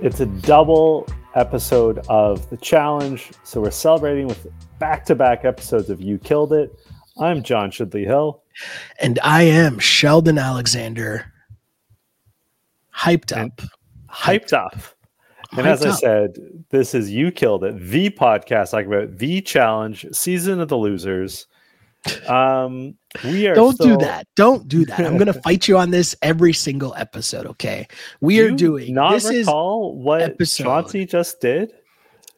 It's a double episode of the challenge. So we're celebrating with back to back episodes of You Killed It. I'm John Chidley Hill. And I am Sheldon Alexander. Hyped up. And hyped up. And hyped as I up. said, this is You Killed It, the podcast talking about the challenge, season of the losers. Um, we are don't do that. Don't do that. I'm gonna fight you on this every single episode. Okay, we do are doing. Not this recall what episode. Chauncey just did.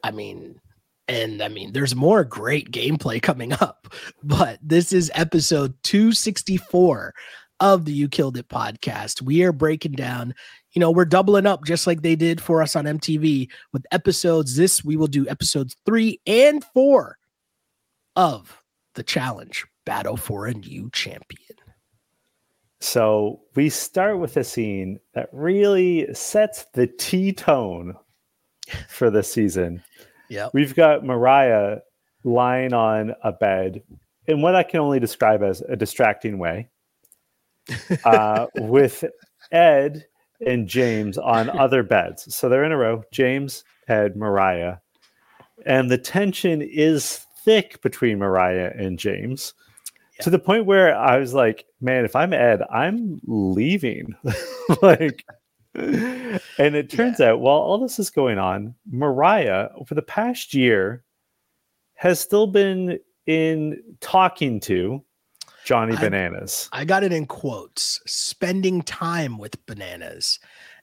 I mean, and I mean, there's more great gameplay coming up, but this is episode 264 of the You Killed It podcast. We are breaking down. You know, we're doubling up just like they did for us on MTV with episodes. This we will do episodes three and four of the challenge battle for a new champion. So we start with a scene that really sets the T tone for the season. Yeah. We've got Mariah lying on a bed in what I can only describe as a distracting way, uh, with Ed and James on other beds. So they're in a row James, Ed, Mariah. And the tension is thick between Mariah and James yeah. to the point where I was like, man, if I'm Ed, I'm leaving. like, and it turns yeah. out while all this is going on, Mariah, over the past year, has still been in talking to Johnny I, Bananas. I got it in quotes spending time with bananas.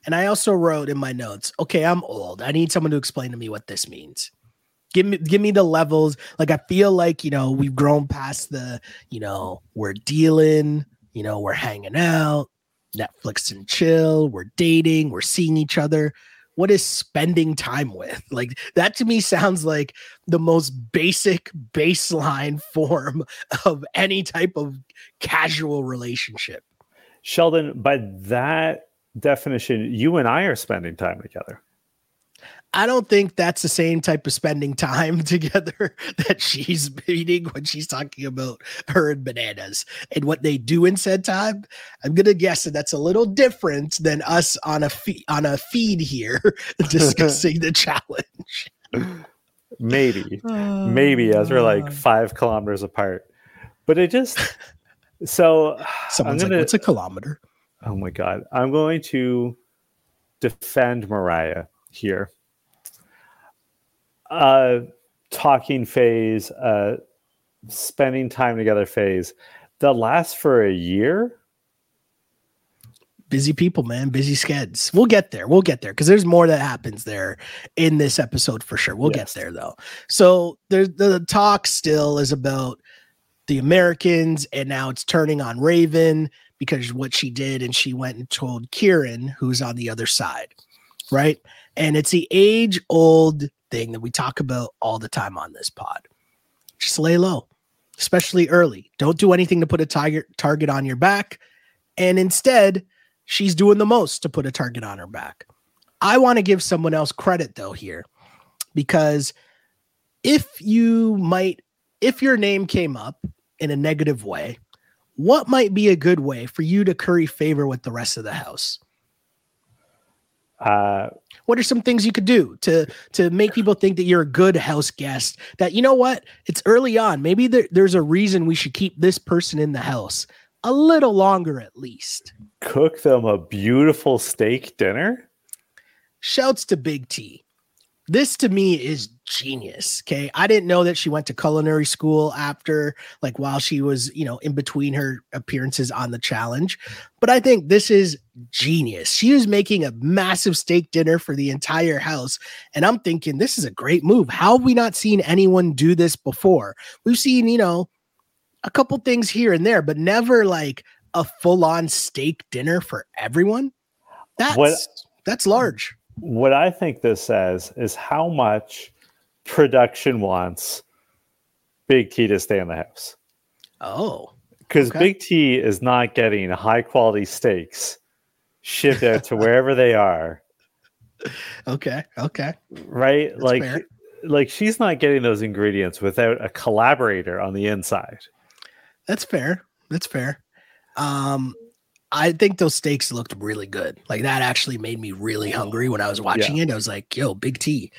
And I also wrote in my notes, okay, I'm old. I need someone to explain to me what this means give me give me the levels. Like i feel like you know we've grown past the you know we're dealing you know we're hanging out netflix and chill we're dating we're seeing each other. What is spending time with? Like that to me sounds like the most basic baseline form of any type of casual relationship. Sheldon by that definition you and i are spending time together I don't think that's the same type of spending time together that she's meeting when she's talking about her and bananas and what they do in said time. I'm gonna guess that that's a little different than us on a feed on a feed here discussing the challenge. Maybe, oh, maybe as we're like five kilometers apart, but it just so someone's gonna, like, "What's a kilometer?" Oh my god! I'm going to defend Mariah here uh, talking phase, uh, spending time together phase that lasts for a year. Busy people, man, busy skeds. We'll get there. We'll get there because there's more that happens there in this episode for sure. We'll yes. get there though. So there's the talk still is about the Americans, and now it's turning on Raven because what she did, and she went and told Kieran, who's on the other side, right? And it's the age old thing that we talk about all the time on this pod. Just lay low, especially early. Don't do anything to put a target target on your back. And instead, she's doing the most to put a target on her back. I want to give someone else credit though here because if you might if your name came up in a negative way, what might be a good way for you to curry favor with the rest of the house? Uh, what are some things you could do to to make people think that you're a good house guest? That you know what, it's early on. Maybe there, there's a reason we should keep this person in the house a little longer at least. Cook them a beautiful steak dinner. Shouts to Big T this to me is genius. Okay. I didn't know that she went to culinary school after, like, while she was, you know, in between her appearances on the challenge. But I think this is genius. She is making a massive steak dinner for the entire house. And I'm thinking, this is a great move. How have we not seen anyone do this before? We've seen, you know, a couple things here and there, but never like a full on steak dinner for everyone. That's what, that's large what I think this says is how much production wants Big T to stay in the house. Oh. Because okay. Big T is not getting high quality steaks shipped out to wherever they are. Okay. Okay. Right? That's like fair. like she's not getting those ingredients without a collaborator on the inside. That's fair. That's fair. Um I think those steaks looked really good. Like that actually made me really hungry when I was watching yeah. it. I was like, yo, Big T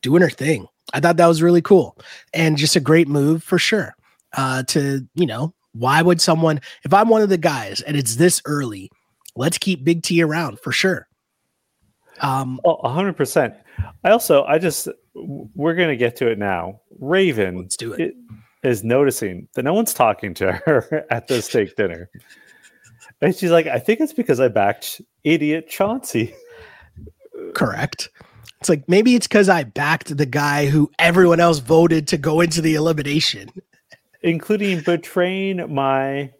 doing her thing. I thought that was really cool and just a great move for sure. Uh, to, you know, why would someone, if I'm one of the guys and it's this early, let's keep Big T around for sure. Um, oh, 100%. I also, I just, we're going to get to it now. Raven let's do it. is noticing that no one's talking to her at the steak dinner. And she's like, I think it's because I backed idiot Chauncey. Correct. It's like maybe it's because I backed the guy who everyone else voted to go into the elimination, including betraying my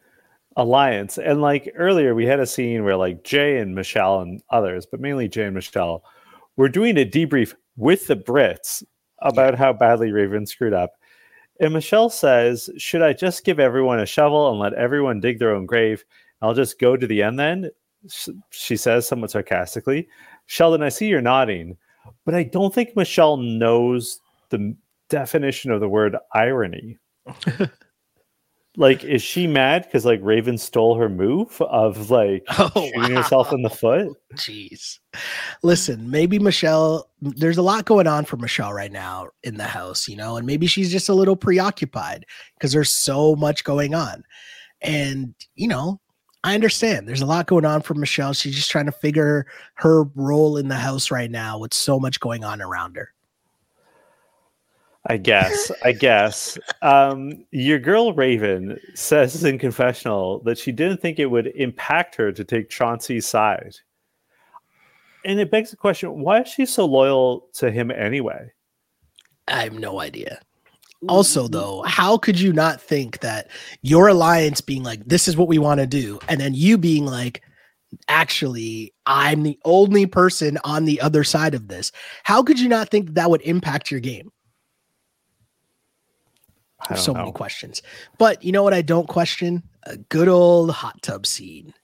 alliance. And like earlier, we had a scene where like Jay and Michele and others, but mainly Jay and Michele, were doing a debrief with the Brits about yeah. how badly Raven screwed up. And Michele says, Should I just give everyone a shovel and let everyone dig their own grave? I'll just go to the end then, she says somewhat sarcastically. Sheldon, I see you're nodding, but I don't think Michele knows the definition of the word irony. like, is she mad because like Raven stole her move of like oh, shooting wow. herself in the foot? Jeez. Listen, maybe Michele, there's a lot going on for Michele right now in the house, you know, and maybe she's just a little preoccupied because there's so much going on. And, you know, I understand. There's a lot going on for Michele. She's just trying to figure her role in the house right now with so much going on around her. I guess. I guess. Um, your girl Raven says in confessional that she didn't think it would impact her to take Chauncey's side. And it begs the question why is she so loyal to him anyway? I have no idea. Also, mm-hmm. though, how could you not think that your alliance being like, this is what we want to do, and then you being like, actually, I'm the only person on the other side of this? How could you not think that would impact your game? so know. many questions. But you know what I don't question? A good old hot tub scene.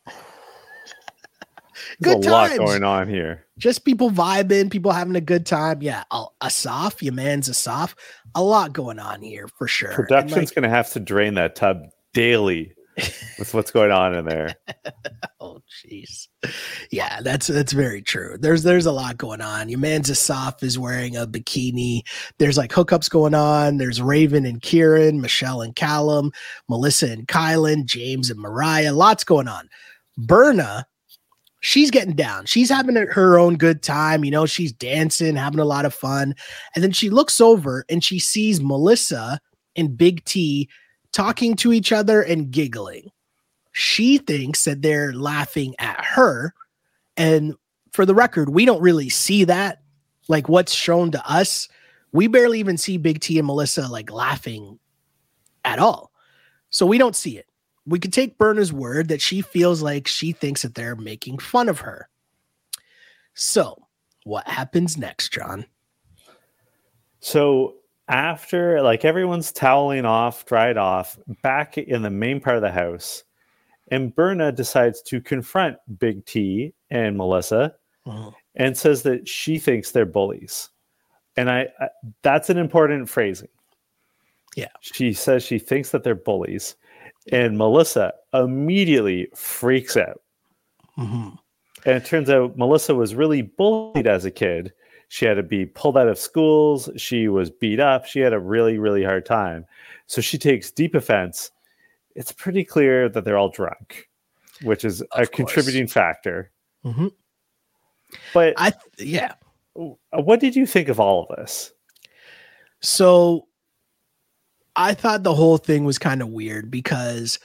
There's good a times. lot going on here. Just people vibing, people having a good time. Yeah, Asaf, your man's Asaf. A lot going on here for sure. Production's like, gonna have to drain that tub daily with what's going on in there. oh, jeez. Yeah, that's that's very true. There's there's a lot going on. Your man's Asaf is wearing a bikini. There's like hookups going on. There's Raven and Kieran, Michele and Callum, Melissa and Kyland, James and Mariah. Lots going on. Berna she's getting down. She's having her own good time. You know, she's dancing, having a lot of fun. And then she looks over and she sees Melissa and Big T talking to each other and giggling. She thinks that they're laughing at her. And for the record, we don't really see that. Like what's shown to us, we barely even see Big T and Melissa like laughing at all. So we don't see it we could take Berna's word that she feels like she thinks that they're making fun of her. So, what happens next, John? So, after like everyone's toweling off, dried off, back in the main part of the house, and Berna decides to confront Big T and Melissa mm-hmm. and says that she thinks they're bullies. And I, I that's an important phrasing. Yeah. She says she thinks that they're bullies and Melissa immediately freaks out. Mm-hmm. And it turns out Melissa was really bullied as a kid. She had to be pulled out of schools. She was beat up. She had a really, really hard time. So she takes deep offense. It's pretty clear that they're all drunk, which is of a course. contributing factor. Mm-hmm. But I, yeah. What did you think of all of this? So I thought the whole thing was kind of weird because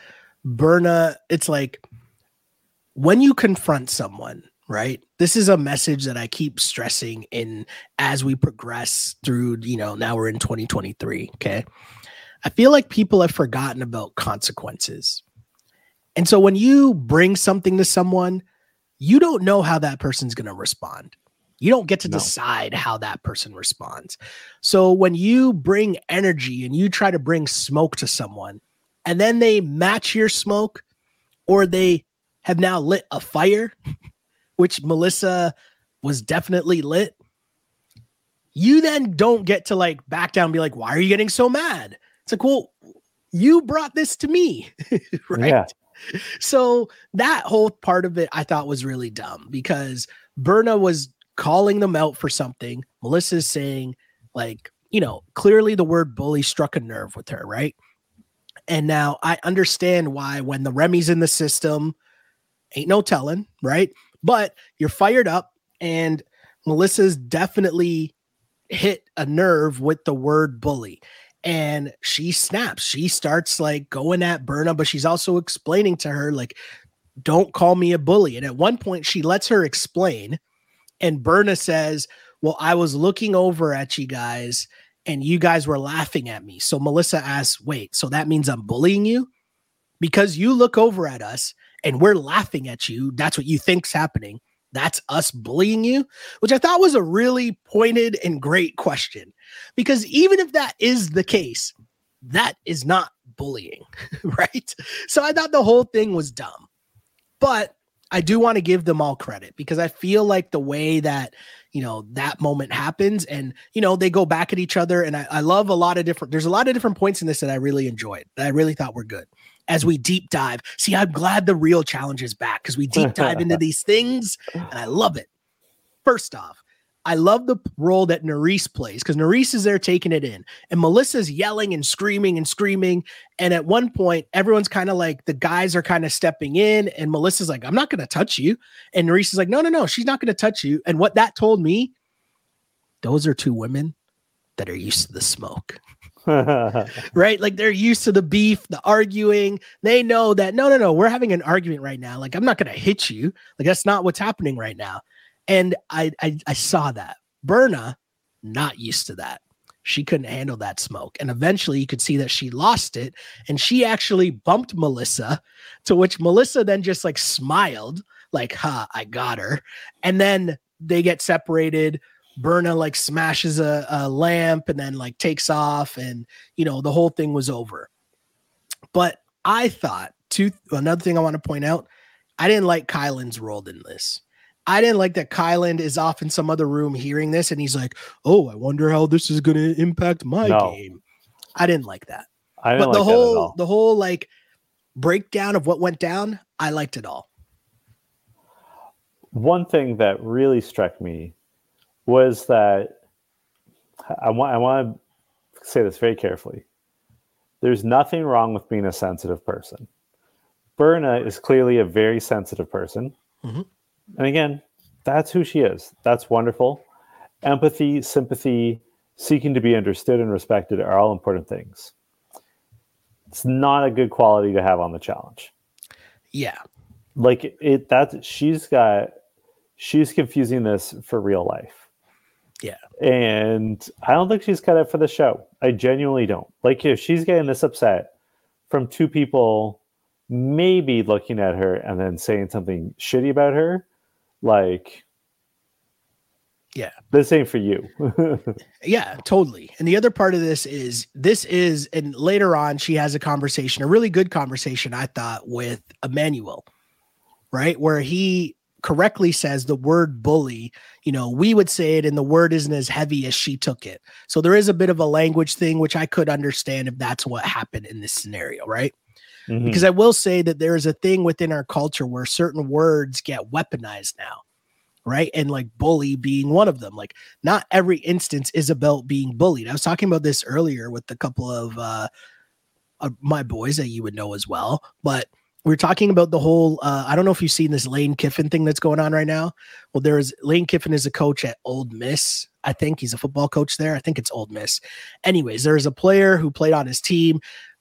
Berna, it's like when you confront someone, right? This is a message that I keep stressing in as we progress through, you know, now we're in 2023. Okay. I feel like people have forgotten about consequences. And so when you bring something to someone, you don't know how that person's going to respond. You don't get to no. decide how that person responds. So when you bring energy and you try to bring smoke to someone and then they match your smoke or they have now lit a fire, which Melissa was definitely lit, you then don't get to like back down and be like, why are you getting so mad? It's like, well, you brought this to me, right? Yeah. so that whole part of it I thought was really dumb because Berna was calling them out for something. Melissa's saying, like, you know, clearly the word bully struck a nerve with her, right? And now I understand why when the Remy's in the system, ain't no telling, right? But you're fired up, and Melissa's definitely hit a nerve with the word bully. And she snaps. She starts like going at Berna, but she's also explaining to her, like, don't call me a bully. And at one point, she lets her explain. And Berna says, Well, I was looking over at you guys and you guys were laughing at me. So Melissa asks, Wait, so that means I'm bullying you? Because you look over at us and we're laughing at you. That's what you think's happening. That's us bullying you, which I thought was a really pointed and great question. Because even if that is the case, that is not bullying, right? So I thought the whole thing was dumb. But I do want to give them all credit because I feel like the way that you know that moment happens and you know they go back at each other and I, I, love a lot of different there's a lot of different points in this that i really enjoyed that i really thought were good. As we deep dive see i'm glad the real challenge is back because we deep dive into these things and i love it. First off I love the role that Nurys plays because Nurys is there taking it in, and Melissa's yelling and screaming and screaming. And at one point, everyone's kind of like the guys are kind of stepping in, and Melissa's like, "I'm not going to touch you," and Nurys is like, "No, no, no, she's not going to touch you." And what that told me, those are two women that are used to the smoke. right? Like they're used to the beef, the arguing. They know that no, no, no, we're having an argument right now. Like I'm not going to hit you. Like that's not what's happening right now. And I, I, I saw that. Berna, not used to that. She couldn't handle that smoke. And eventually you could see that she lost it. And she actually bumped Melissa, to which Melissa then just like smiled, like, ha, I got her. And then they get separated. Berna like smashes a, a lamp and then like takes off. And, you know, the whole thing was over. But I thought, two, another thing I want to point out, I didn't like Kylan's role in this. I didn't like that Kyland is off in some other room hearing this and he's like, "Oh, I wonder how this is going to impact my no. game." I didn't like that. I didn't but the like whole the whole like breakdown of what went down, I liked it all. One thing that really struck me was that I want I want to say this very carefully. There's nothing wrong with being a sensitive person. Berna is clearly a very sensitive person. Mm-hmm. And again, that's who she is. That's wonderful. Empathy, sympathy, seeking to be understood and respected are all important things. It's not a good quality to have on the challenge. Yeah. Like it that she's got she's confusing this for real life. Yeah. And I don't think she's cut it for the show. I genuinely don't. Like if she's getting this upset from two people maybe looking at her and then saying something shitty about her, like yeah. this ain't for you. Yeah totally. And the other part of this is this is and later on she has a conversation a really good conversation i thought with emanuel right? Where he correctly says the word bully you know we would say it and the word isn't as heavy as she took it. So there is a bit of a language thing which i could understand if that's what happened in this scenario right Mm-hmm. Because I will say that there is a thing within our culture where certain words get weaponized now, right? And like bully being one of them. Like not every instance is about being bullied. I was talking about this earlier with a couple of uh, uh my boys that you would know as well, but we are talking about the whole uh, i don't know if you've seen this lane kiffin thing that's going on right now well there's lane kiffin is a coach at Ole Miss i think he's a football coach there i think it's Ole Miss anyways there's a player who played on his team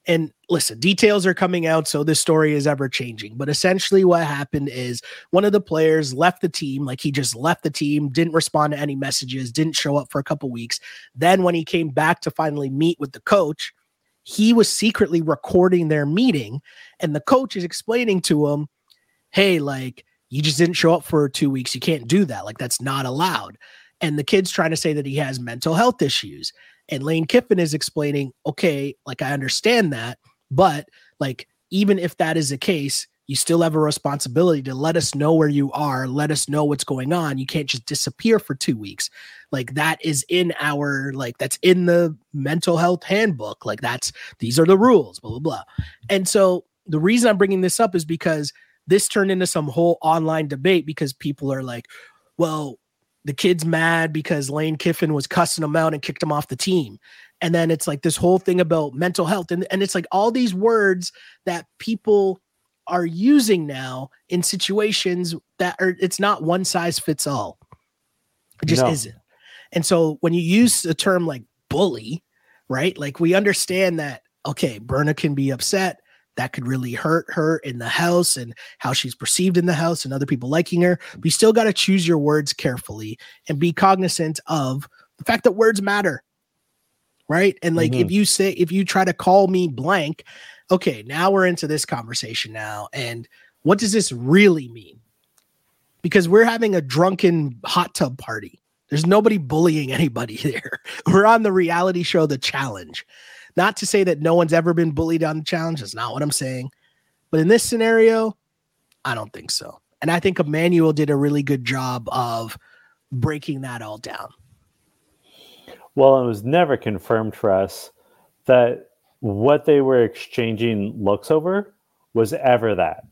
and listen, details are coming out, so this story is ever changing. But essentially, what happened is one of the players left the team, like he just left the team, didn't respond to any messages, didn't show up for a couple weeks. Then, when he came back to finally meet with the coach, he was secretly recording their meeting, and the coach is explaining to him, Hey, like, you just didn't show up for two weeks. You can't do that. Like, that's not allowed. And the kid's trying to say that he has mental health issues. And Lane Kiffin is explaining, okay, like I understand that, but like even if that is the case, you still have a responsibility to let us know where you are, let us know what's going on. You can't just disappear for 2 weeks. Like that is in our like that's in the mental health handbook. Like that's these are the rules, blah blah blah. And so the reason I'm bringing this up is because this turned into some whole online debate because people are like, well, the kid's mad because Lane Kiffin was cussing him out and kicked him off the team. And then it's like this whole thing about mental health. And, and it's like all these words that people are using now in situations that are, it's not one size fits all. It just no. isn't. And so when you use a term like bully, right? Like we understand that, okay, Berna can be upset that could really hurt her in the house and how she's perceived in the house and other people liking her. But you still got to choose your words carefully and be cognizant of the fact that words matter. Right. And like mm-hmm. if you say, if you try to call me blank, okay, now we're into this conversation now. And what does this really mean? Because we're having a drunken hot tub party. There's nobody bullying anybody there. We're on the reality show, The Challenge. Not to say that no one's ever been bullied on the challenge. That's not what I'm saying. But in this scenario, I don't think so. And I think Emanuel did a really good job of breaking that all down. Well, it was never confirmed for us that what they were exchanging looks over was ever that.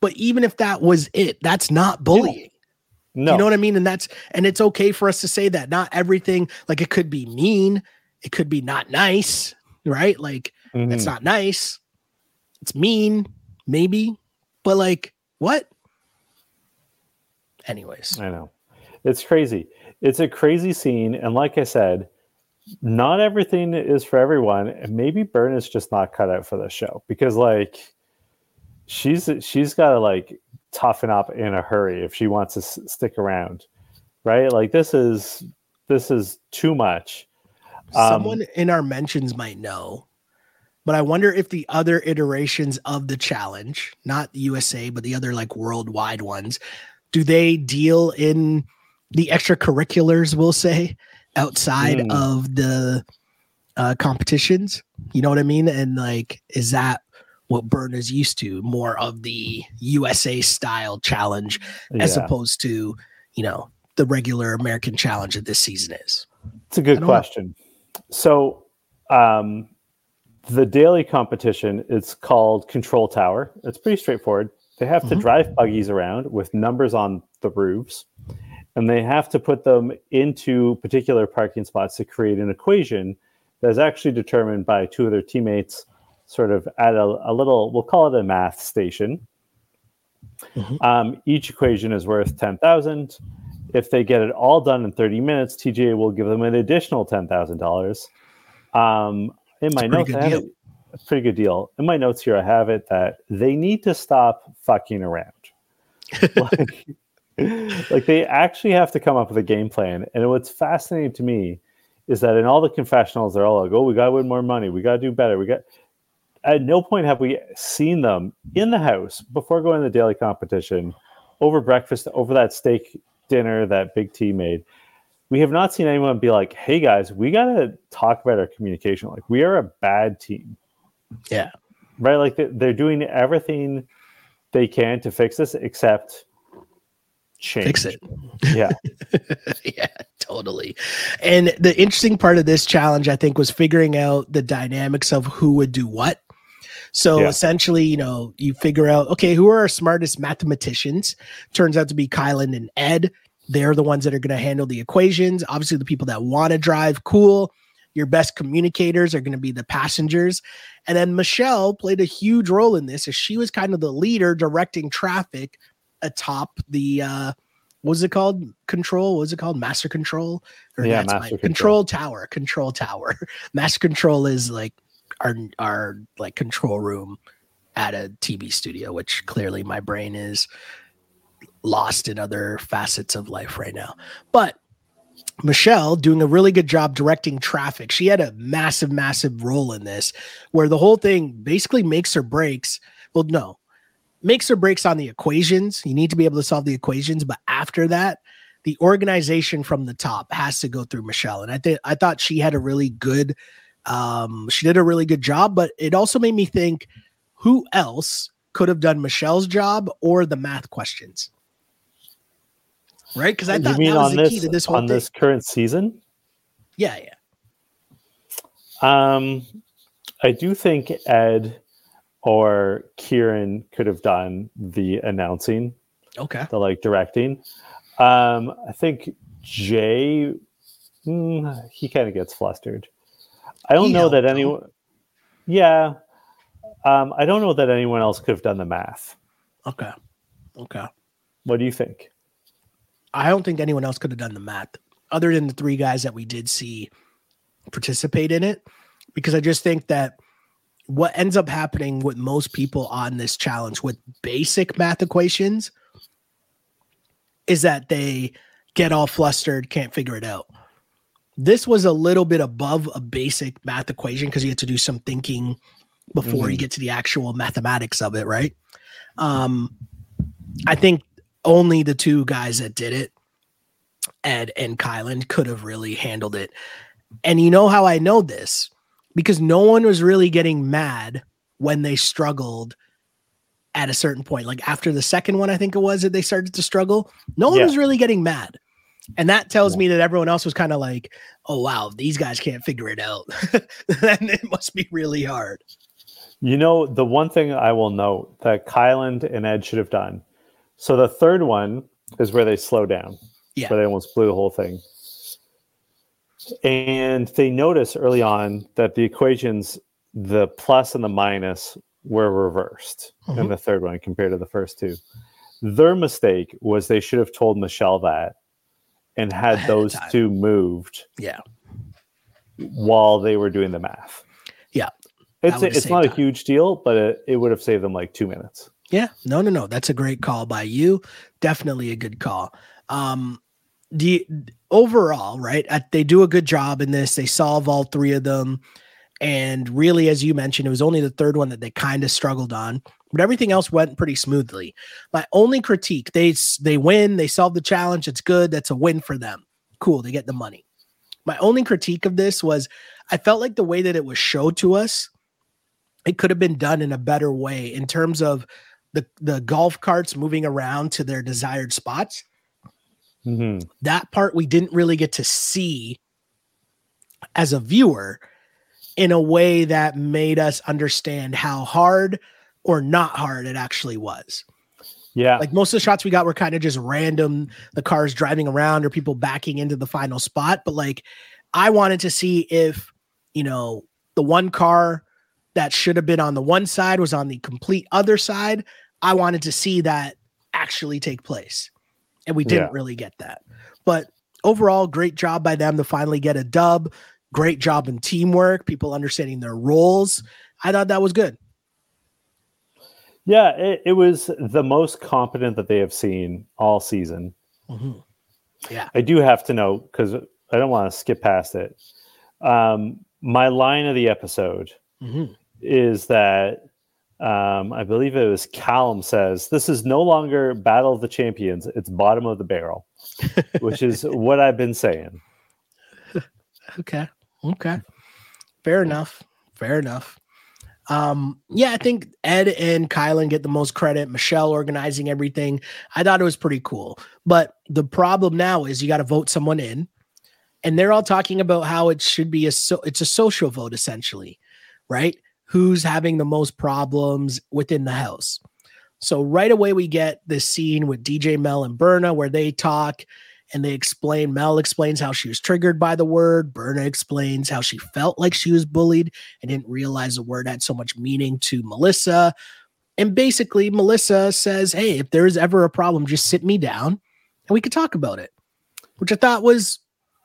But even if that was it, that's not bullying. No. You know what I mean? And that's and it's okay for us to say that. Not everything like it could be mean, it could be not nice, right? Like mm-hmm. it's not nice. It's mean, maybe, but like what? Anyways, I know it's crazy. It's a crazy scene, and like I said, not everything is for everyone, and maybe Burn is just not cut out for the show because like she's she's got to like toughen up in a hurry if she wants to s- stick around, right? Like this is this is too much um, Someone in our mentions might know, but I wonder if the other iterations of the challenge, not the USA, but the other like worldwide ones, do they deal in the extracurriculars, we'll say, outside mm. of the uh, competitions? You know what I mean? And like, is that what Burn is used to? More of the USA style challenge yeah. as opposed to, you know, the regular American challenge that this season is? It's a good question. Know. So um, the daily competition is called Control Tower. It's pretty straightforward. They have mm-hmm. to drive buggies around with numbers on the roofs, and they have to put them into particular parking spots to create an equation that is actually determined by two of their teammates, sort of at a, a little, we'll call it a math station. Mm-hmm. Um, each equation is worth 10,000 if they get it all done in 30 minutes, TJ will give them an additional $10,000. Um, in my notes, I have a pretty good deal. In my notes here, I have it that they need to stop fucking around. like, like they actually have to come up with a game plan. And what's fascinating to me is that in all the confessionals, they're all like, "Oh, we got to win more money. We got to do better. We got." At no point have we seen them in the house before going to the daily competition over breakfast over that steak dinner that Big T made, we have not seen anyone be like, "Hey guys, we got to talk about our communication. Like we are a bad team." Yeah. Right. Like they're doing everything they can to fix this, except change. Fix it. Yeah. yeah, totally. And the interesting part of this challenge, I think, was figuring out the dynamics of who would do what. So yeah. essentially, you know, you figure out, okay, who are our smartest mathematicians? Turns out to be Kyland and Ed. They're the ones that are going to handle the equations. Obviously, the people that want to drive, cool. Your best communicators are going to be the passengers. And then Michele played a huge role in this as she was kind of the leader directing traffic atop the uh what was it called? Control? What was it called? Master control? Or yeah, master control. control tower. Control tower. master control is like our our like control room at a TV studio, which clearly my brain is lost in other facets of life right now. But Michele doing a really good job directing traffic. She had a massive, massive role in this where the whole thing basically makes or breaks. Well, no, makes or breaks on the equations. You need to be able to solve the equations. But after that, the organization from the top has to go through Michele. And I think I thought she had a really good um, she did a really good job, but it also made me think who else could have done Michele's job or the math questions? Right? Because I thought that was the this, key to this whole on thing. this current season. Yeah, yeah. Um, I do think Ed or Kieran could have done the announcing, Okay. the like directing. Um, I think Jay, mm, he kind of gets flustered. I don't He know that anyone. Yeah, um, I don't know that anyone else could have done the math. Okay. Okay. What do you think? I don't think anyone else could have done the math other than the three guys that we did see participate in it. Because I just think that what ends up happening with most people on this challenge with basic math equations is that they get all flustered, can't figure it out. This was a little bit above a basic math equation because you had to do some thinking before you Mhm. get to the actual mathematics of it, right? Um, I think only the two guys that did it, Ed and Kyland, could have really handled it. And you know how I know this? Because no one was really getting mad when they struggled at a certain point. Like after the second one, I think it was that they started to struggle. No one Yeah. was really getting mad. And that tells me that everyone else was kind of like, oh, wow, these guys can't figure it out. then it must be really hard. You know, the one thing I will note that Kyland and Ed should have done. So the third one is where they slow down. Yeah. Where they almost blew the whole thing. And they notice early on that the equations, the plus and the minus, were reversed in Mhm. the third one compared to the first two. Their mistake was they should have told Michele that and had those two moved Yeah. while they were doing the math. Yeah. It's it's not a huge deal, but it, it would have saved them like two minutes. Yeah, no, no, no. That's a great call by you. Definitely a good call. Um, the overall, right? uh, They do a good job in this. They solve all three of them, and really, as you mentioned, it was only the third one that they kind of struggled on, but everything else went pretty smoothly. My only critique: they they win, they solve the challenge. It's good. That's a win for them. Cool. They get the money. My only critique of this was I felt like the way that it was showed to us, it could have been done in a better way in terms of the the golf carts moving around to their desired spots. Mhm. That part we didn't really get to see as a viewer in a way that made us understand how hard or not hard it actually was. Yeah. Like most of the shots we got were kind of just random, the cars driving around or people backing into the final spot. But like, I wanted to see if, you know, the one car that should have been on the one side was on the complete other side. I wanted to see that actually take place. And we didn't Yeah. really get that. But overall, great job by them to finally get a dub. Great job in teamwork, people understanding their roles. I thought that was good. Yeah, it, it was the most competent that they have seen all season. Mhm. I do have to note because I don't want to skip past it. Um, my line of the episode Mhm. is that um, I believe it was Callum says, This is no longer Battle of the Champions, it's bottom of the barrel, which is what I've been saying. Okay. Okay. Fair enough. Fair enough. Um, yeah, I think Ed and Kyland get the most credit. Michelle organizing everything. I thought it was pretty cool. But the problem now is you got to vote someone in, and they're all talking about how it should be a so it's a social vote essentially, right? Who's having the most problems within the house? So right away we get this scene with DJ Mel and Berna where they talk and they explain Mel explains how she was triggered by the word. Berna explains how she felt like she was bullied and didn't realize the word had so much meaning to Melissa. And basically, Melissa says, Hey, if there's ever a problem, just sit me down and we could talk about it, which I thought was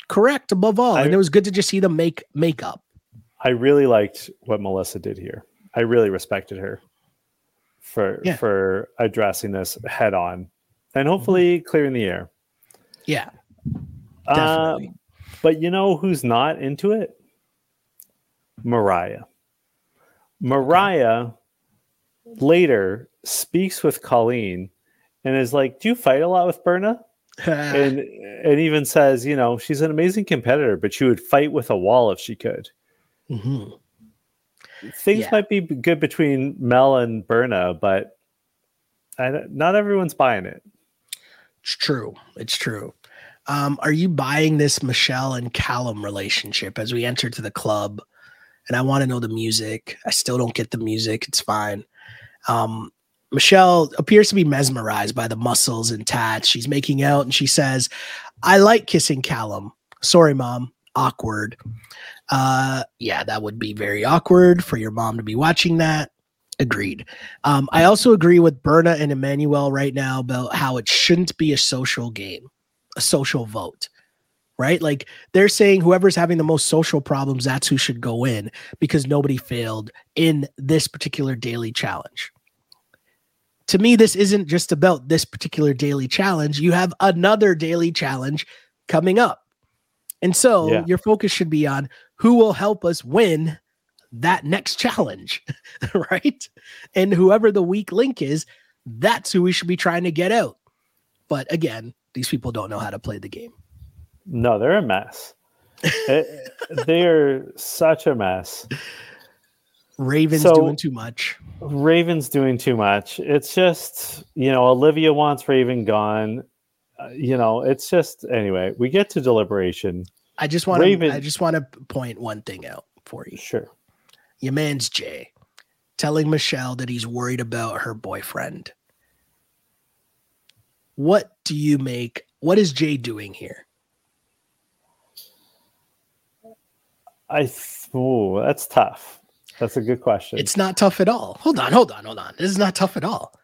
correct above all. I- and it was good to just see them make make up. I really liked what Melissa did here. I really respected her for Yeah. for addressing this head on and hopefully mm-hmm. clearing the air. Yeah, Uh, definitely. but you know who's not into it? Mariah. Mariah later speaks with Colleen and is like, "Do you fight a lot with Berna?" and and even says, you know, she's an amazing competitor, but she would fight with a wall if she could. Mhm. Things Yeah. might be good between Mel and Berna, but I, not everyone's buying it. It's true. It's true. Um, are you buying this Michele and Callum relationship as we enter to the club? And I want to know the music. I still don't get the music. It's fine. Um, Michele appears to be mesmerized by the muscles and tats. She's making out and she says, I like kissing Callum. Sorry, mom. Awkward. Uh, yeah, that would be very awkward for your mom to be watching that. Agreed. Um, I also agree with Berna and Emanuel right now about how it shouldn't be a social game, a social vote, right? Like they're saying whoever's having the most social problems, that's who should go in because nobody failed in this particular daily challenge to me, this isn't just about this particular daily challenge. You have another daily challenge coming up. And so yeah. your focus should be on who will help us win that next challenge, right? And whoever the weak link is, that's who we should be trying to get out. But again, these people don't know how to play the game. No, they're a mess. it, they are such a mess. Ravens so, doing too much. Raven's doing too much. It's just, you know, Olivia wants Raven gone. Uh, you know, it's just anyway, we get to deliberation. I just want to I just want to point one thing out for you. Sure. Your man's Jay telling Michele that he's worried about her boyfriend. What do you make? What is Jay doing here? I oh, that's tough. That's a good question. It's not tough at all. Hold on, hold on, hold on. This is not tough at all.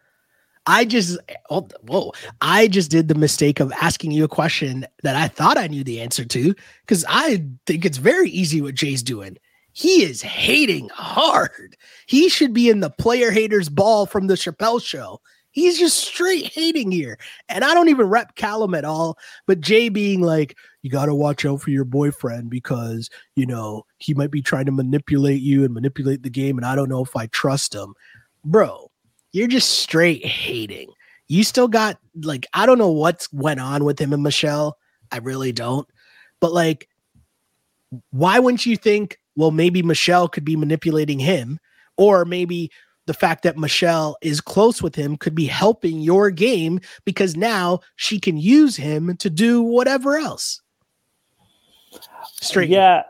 I just oh, whoa. I just did the mistake of asking you a question that I thought I knew the answer to because I think it's very easy what Jay's doing. He is hating hard. He should be in the player haters ball from the Chappelle show. He's just straight hating here. And I don't even rep Callum at all. But Jay being like, you got to watch out for your boyfriend because, you know, he might be trying to manipulate you and manipulate the game. And I don't know if I trust him. Bro, you're just straight hating. You still got, like, I don't know what's went on with him and Michele. I really don't. But, like, why wouldn't you think, well, maybe Michele could be manipulating him? Or maybe the fact that Michele is close with him could be helping your game because now she can use him to do whatever else. Straight. Yeah.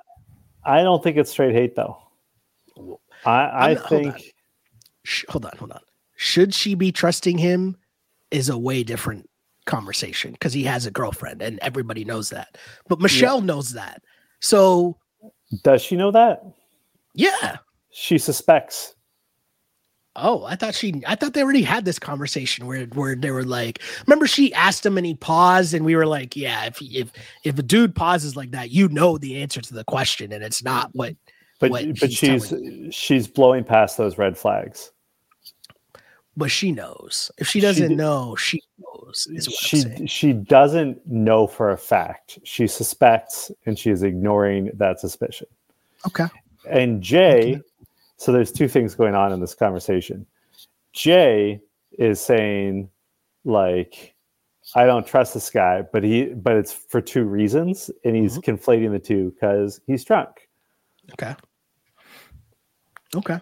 I don't think it's straight hate though. I, I think. Hold on. hold on, hold on. Should she be trusting him? Is a way different conversation because he has a girlfriend and everybody knows that. But Michele yeah. knows that. So. Does she know that? Yeah. She suspects. Oh, I thought she I thought they already had this conversation where where they were like, remember she asked him and he paused and we were like, yeah, if if if a dude pauses like that, you know the answer to the question and it's not what but what but she's she's blowing past those red flags. But she knows. If she doesn't she, know, she knows. she she doesn't know for a fact. She suspects and she is ignoring that suspicion. Okay. And Jay okay so there's two things going on in this conversation. Jay is saying, like, I don't trust this guy, but he but it's for two reasons, and he's mm-hmm. conflating the two because he's drunk. Okay. Okay.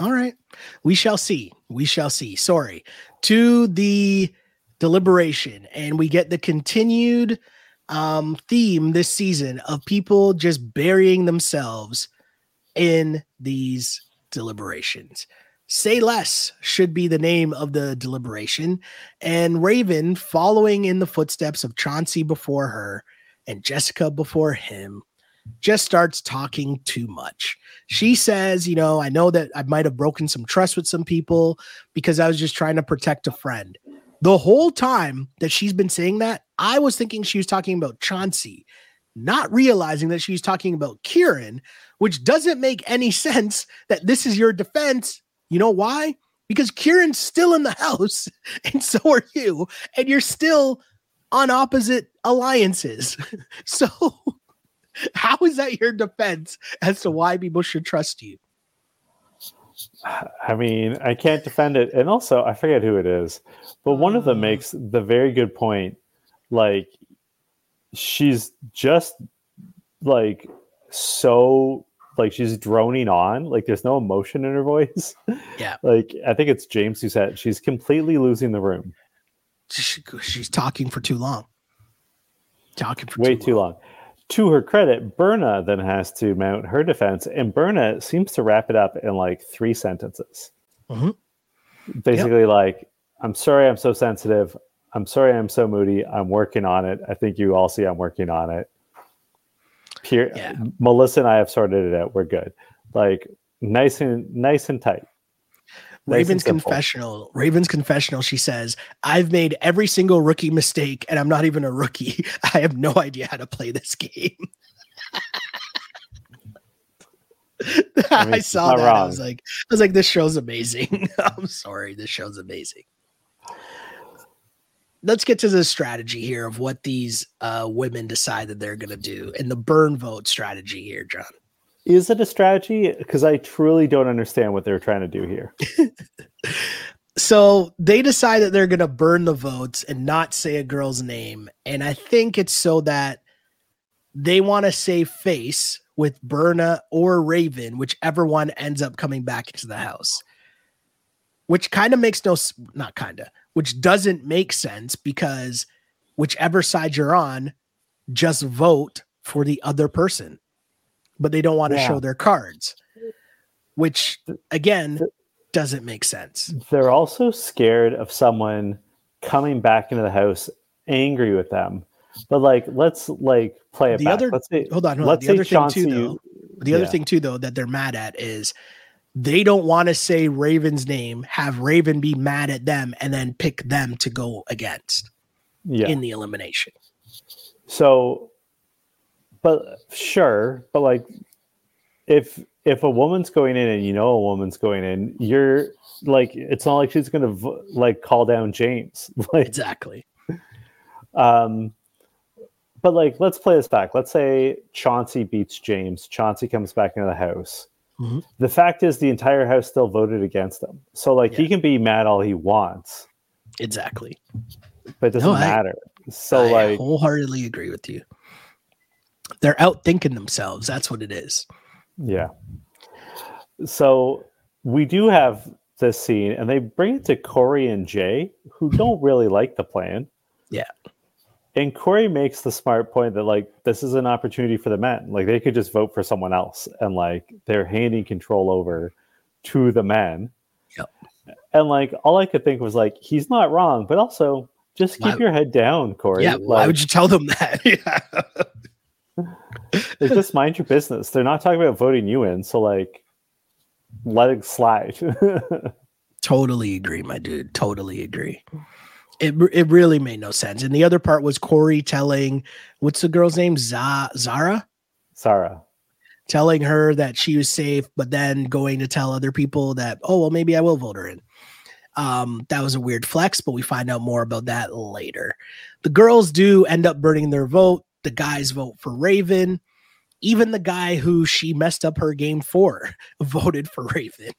All right. We shall see. We shall see. Sorry. To the deliberation, and we get the continued um, theme this season of people just burying themselves in these deliberations. Say Less should be the name of the deliberation. And Raven, following in the footsteps of Chauncey before her and Jessica before him, just starts talking too much. She says, You know, I know that I might have broken some trust with some people because I was just trying to protect a friend. The whole time that she's been saying that, I was thinking she was talking about Chauncey, not realizing that she's talking about Kieran, which doesn't make any sense that this is your defense. You know why? Because Kieran's still in the house, and so are you, and you're still on opposite alliances. so, how is that your defense as to why people should trust you? I mean, I can't defend it. And also, I forget who it is, but one of them uh. makes the very good point. Like, she's just like so like she's droning on like there's no emotion in her voice yeah like i think it's james who said she's completely losing the room she, she's talking for too long talking for way too, too long. long. To her credit berna then has to mount her defense and berna seems to wrap it up in like three sentences mm-hmm. Basically, yep. like, I'm sorry I'm so sensitive. I'm sorry I'm so moody. I'm working on it. I think you all see I'm working on it. Pierre, yeah. Melissa and I have sorted it out. We're good. Like nice and nice and tight. Raven's confessional. Raven's confessional. She says, "I've made every single rookie mistake, and I'm not even a rookie. I have no idea how to play this game." I, mean, I saw that. Wrong. I was like, I was like, this show's amazing. I'm sorry, this show's amazing. Let's get to the strategy here of what these uh, women decide that they're going to do and the burn vote strategy here, John. Is it a strategy? Because I truly don't understand what they're trying to do here. so they decide that they're going to burn the votes and not say a girl's name. And I think it's so that they want to save face with Berna or Raven, whichever one ends up coming back into the house. Which kind of makes no, not kind of, which doesn't make sense because whichever side you're on, just vote for the other person but they don't want to yeah. show their cards, which again doesn't make sense. They're also scared of someone coming back into the house angry with them. But like, let's like play it the back. Other, let's say, hold on, hold let's on. The other Chauncey, thing too, though, the yeah. thing too, though, that they're mad at is they don't want to say Raven's name, have Raven be mad at them, and then pick them to go against yeah. in the elimination. So but sure, but like if if a woman's going in and you know a woman's going in, you're like it's not like she's gonna like call down James. like, exactly. Um, but like let's play this back. Let's say Chauncey beats James. Chauncey comes back into the house. Mm-hmm. The fact is, the entire house still voted against him. So like yeah. he can be mad all he wants. Exactly. But it doesn't no, matter. So I like wholeheartedly agree with you they're outthinking themselves. That's what it is. Yeah. So we do have this scene, and they bring it to Corey and Jay, who don't really like the plan. Yeah. And Corey makes the smart point that like this is an opportunity for the men. Like they could just vote for someone else, and like they're handing control over to the men. Yep. And like all I could think was like he's not wrong, but also just keep why, your head down, Corey. Yeah. Like, why would you tell them that? yeah they just mind your business. They're not talking about voting you in, so like let it slide. totally agree, my dude. Totally agree. It it really made no sense. And the other part was Corey telling what's the girl's name? Z- Zara? Sarah. Telling her that she was safe, but then going to tell other people that, oh well, maybe I will vote her in. Um, that was a weird flex, but we find out more about that later. The girls do end up burning their vote the guys vote for Raven. Even the guy who she messed up her game for voted for Raven,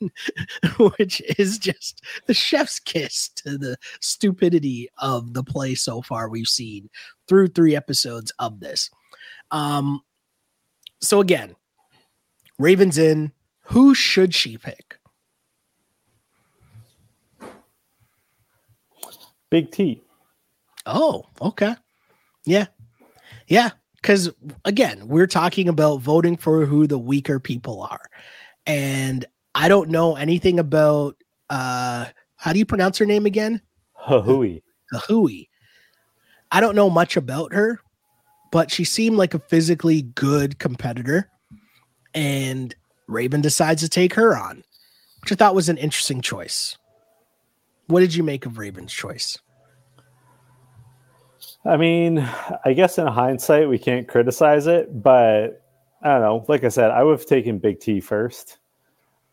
which is just the chef's kiss to the stupidity of the play so far we've seen through three episodes of this. Um, so again, Raven's in. Who should she pick? Big T. Oh, okay. Yeah, yeah, because again, we're talking about voting for who the weaker people are. And I don't know anything about uh how do you pronounce her name again? Hahui. Hahui. I don't know much about her, but she seemed like a physically good competitor. And Raven decides to take her on, which I thought was an interesting choice. What did you make of Raven's choice? I mean, I guess in hindsight we can't criticize it, but I don't know. Like I said, I would have taken Big T first.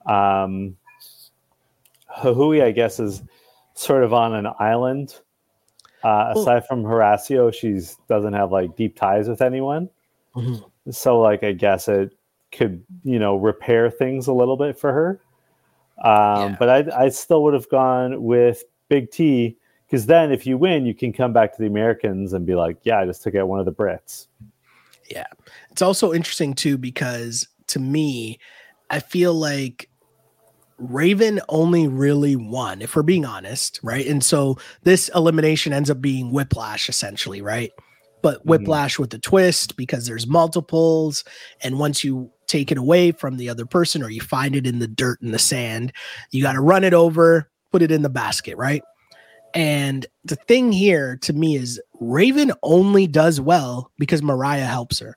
Um, Hahui, I guess, is sort of on an island. Uh, aside from Horacio, she doesn't have like deep ties with anyone. Mm-hmm. So, like, I guess it could, you know, repair things a little bit for her. Um, yeah. But I, I still would have gone with Big T because then if you win, you can come back to the Americans and be like, yeah, I just took out one of the Brits. Yeah. It's also interesting too, because to me, I feel like Raven only really won, if we're being honest, right? And so this elimination ends up being whiplash essentially, right? But mm-hmm. whiplash mm-hmm. with a twist because there's multiples. And once you take it away from the other person or you find it in the dirt and the sand, you got to run it over put it in the basket, right? And the thing here to me is Raven only does well because Mariah helps her.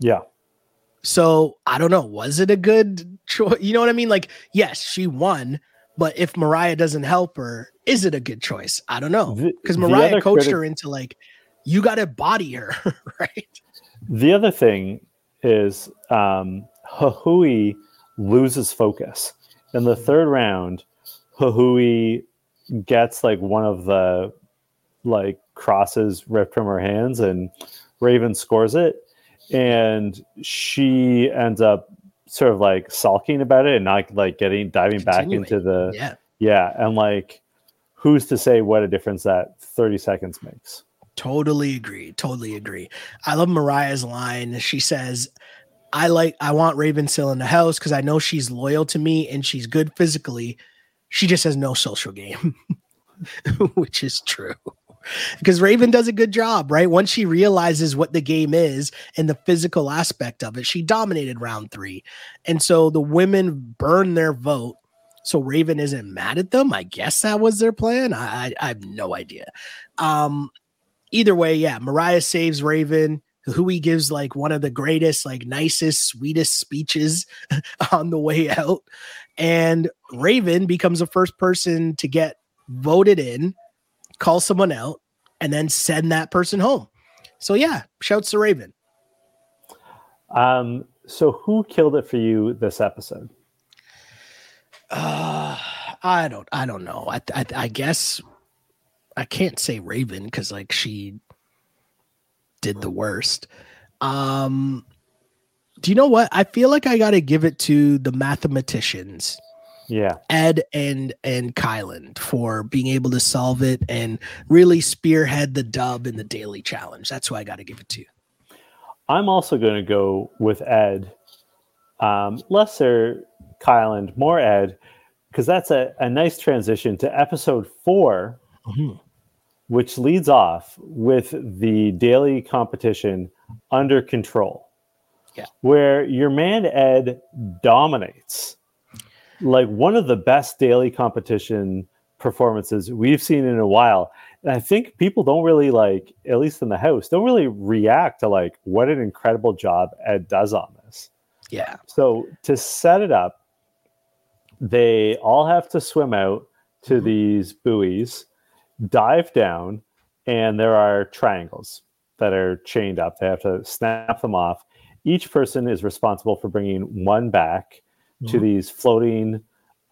Yeah. So I don't know. Was it a good choice? You know what I mean? Like, yes, she won, but if Mariah doesn't help her, is it a good choice? I don't know. Because Mariah coached critic- her into like, you got to body her, right? The other thing is um, Hahui loses focus. In the third round, Hahui gets like one of the like crosses ripped from her hands and Raven scores it and she ends up sort of like sulking about it and not like getting diving Continuing. back into the yeah. Yeah and like who's to say what a difference that 30 seconds makes. Totally agree totally agree. I love mariah's line. She says i like i want raven still in the house because i know she's loyal to me and she's good physically she just has no social game which is true because Raven does a good job, right? Once she realizes what the game is and the physical aspect of it, she dominated round three. And so the women burn their vote. So Raven isn't mad at them. I guess that was their plan. I, I, I have no idea. Um, either way, yeah, Mariah saves Raven. Hui gives like one of the greatest, like nicest, sweetest speeches on the way out. And Raven becomes the first person to get voted in call someone out, and then send that person home. So yeah, shouts to Raven. Um, so who killed it for you this episode? Uh, I don't, I don't know. I, I, I guess I can't say Raven because like she did the worst. Um, do you know what? I feel like I got to give it to the mathematicians. Yeah. Ed and and kyland for being able to solve it and really spearhead the dub in the daily challenge. That's who i got to give it to. I'm also going to go with ed um, lesser kyland more ed because that's a, a nice transition to episode 4 mm-hmm. which leads off with the daily competition under control yeah. where your man ed dominates like one of the best daily competition performances we've seen in a while. And I think people don't really like, at least in the house, don't really react to like what an incredible job Ed does on this. Yeah. So to set it up, they all have to swim out to mm-hmm. these buoys, dive down, and there are triangles that are chained up. They have to snap them off. Each person is responsible for bringing one back to mm-hmm. these floating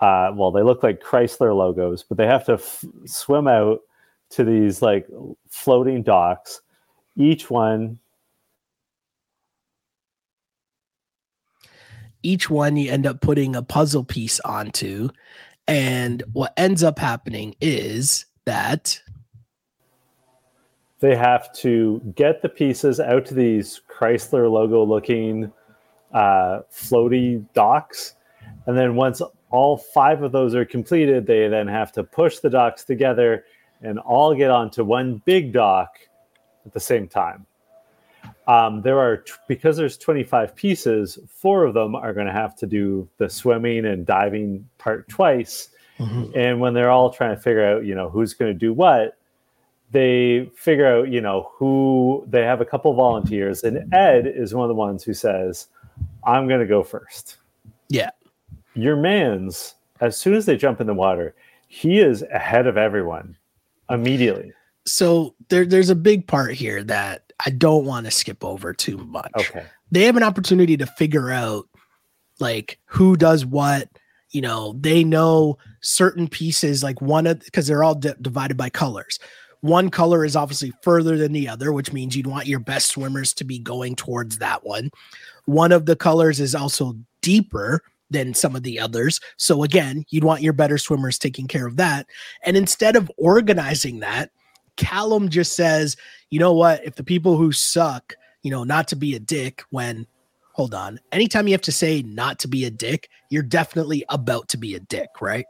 uh, well they look like chrysler logos but they have to f- swim out to these like floating docks each one each one you end up putting a puzzle piece onto and what ends up happening is that they have to get the pieces out to these chrysler logo looking uh, floaty docks and then once all five of those are completed, they then have to push the docks together and all get onto one big dock at the same time. Um, there are because there's 25 pieces, four of them are going to have to do the swimming and diving part twice. Mm-hmm. And when they're all trying to figure out, you know, who's going to do what, they figure out, you know, who they have a couple volunteers, and Ed is one of the ones who says, "I'm going to go first. Yeah your man's as soon as they jump in the water, he is ahead of everyone immediately. So there, there's a big part here that I don't want to skip over too much. Okay. They have an opportunity to figure out like who does what. You know, they know certain pieces, like one of because they're all divided by colors. One color is obviously further than the other, which means you'd want your best swimmers to be going towards that one. One of the colors is also deeper, than some of the others. So again, you'd want your better swimmers taking care of that. And instead of organizing that, Callum just says, you know what? If the people who suck, you know, not to be a dick when hold on. Anytime you have to say not to be a dick, you're definitely about to be a dick, right?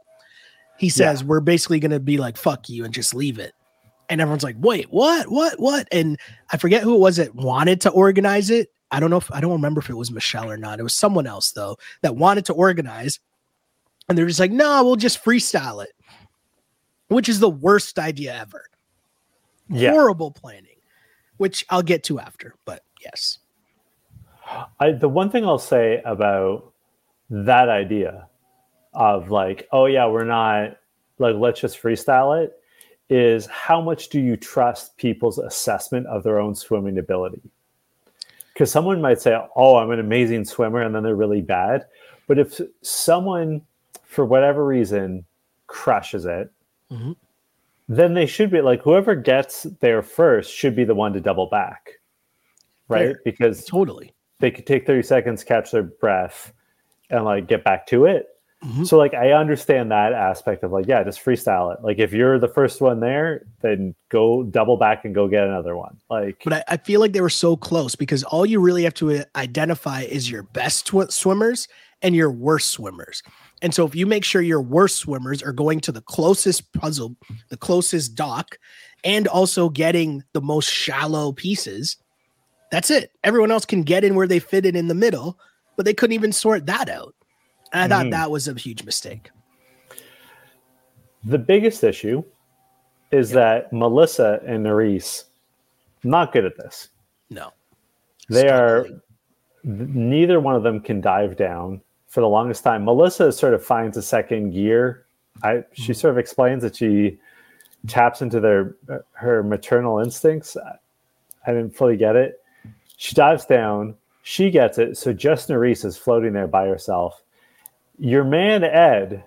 He says, yeah. we're basically going to be like, fuck you and just leave it. And everyone's like, wait, what, what, what? And I forget who it was that wanted to organize it. I don't know if I don't remember if it was Michelle or not. It was someone else though that wanted to organize, and they're just like, "No, we'll just freestyle it." which is the worst idea ever. Yeah. Horrible planning, which I'll get to after, but yes. I, the one thing I'll say about that idea of like, oh yeah, we're not like let's just freestyle it is how much do you trust people's assessment of their own swimming ability? Because someone might say, oh, I'm an amazing swimmer, and then they're really bad. But if someone, for whatever reason, crushes it, mm-hmm. then they should be like whoever gets there first should be the one to double back, right? Fair. Because totally they could take 30 seconds, catch their breath, and like get back to it. Mm-hmm. So like I understand that aspect of like, yeah, just freestyle it. Like if you're the first one there, then go double back and go get another one. Like But I, I feel like they were so close because all you really have to uh, identify is your best tw- swimmers and your worst swimmers. And so if you make sure your worst swimmers are going to the closest puzzle, the closest dock, and also getting the most shallow pieces, that's it. Everyone else can get in where they fit in in the middle, but they couldn't even sort that out. And I mm-hmm. thought that was a huge mistake. The biggest issue is that Melissa and Nurys not good at this. No. They are neither one of them can dive down for the longest time. Melissa sort of finds a second gear. I she mm-hmm. sort of explains that she taps into their her maternal instincts. I didn't fully get it. She dives down. She gets it. So just Nurys is floating there by herself your man Ed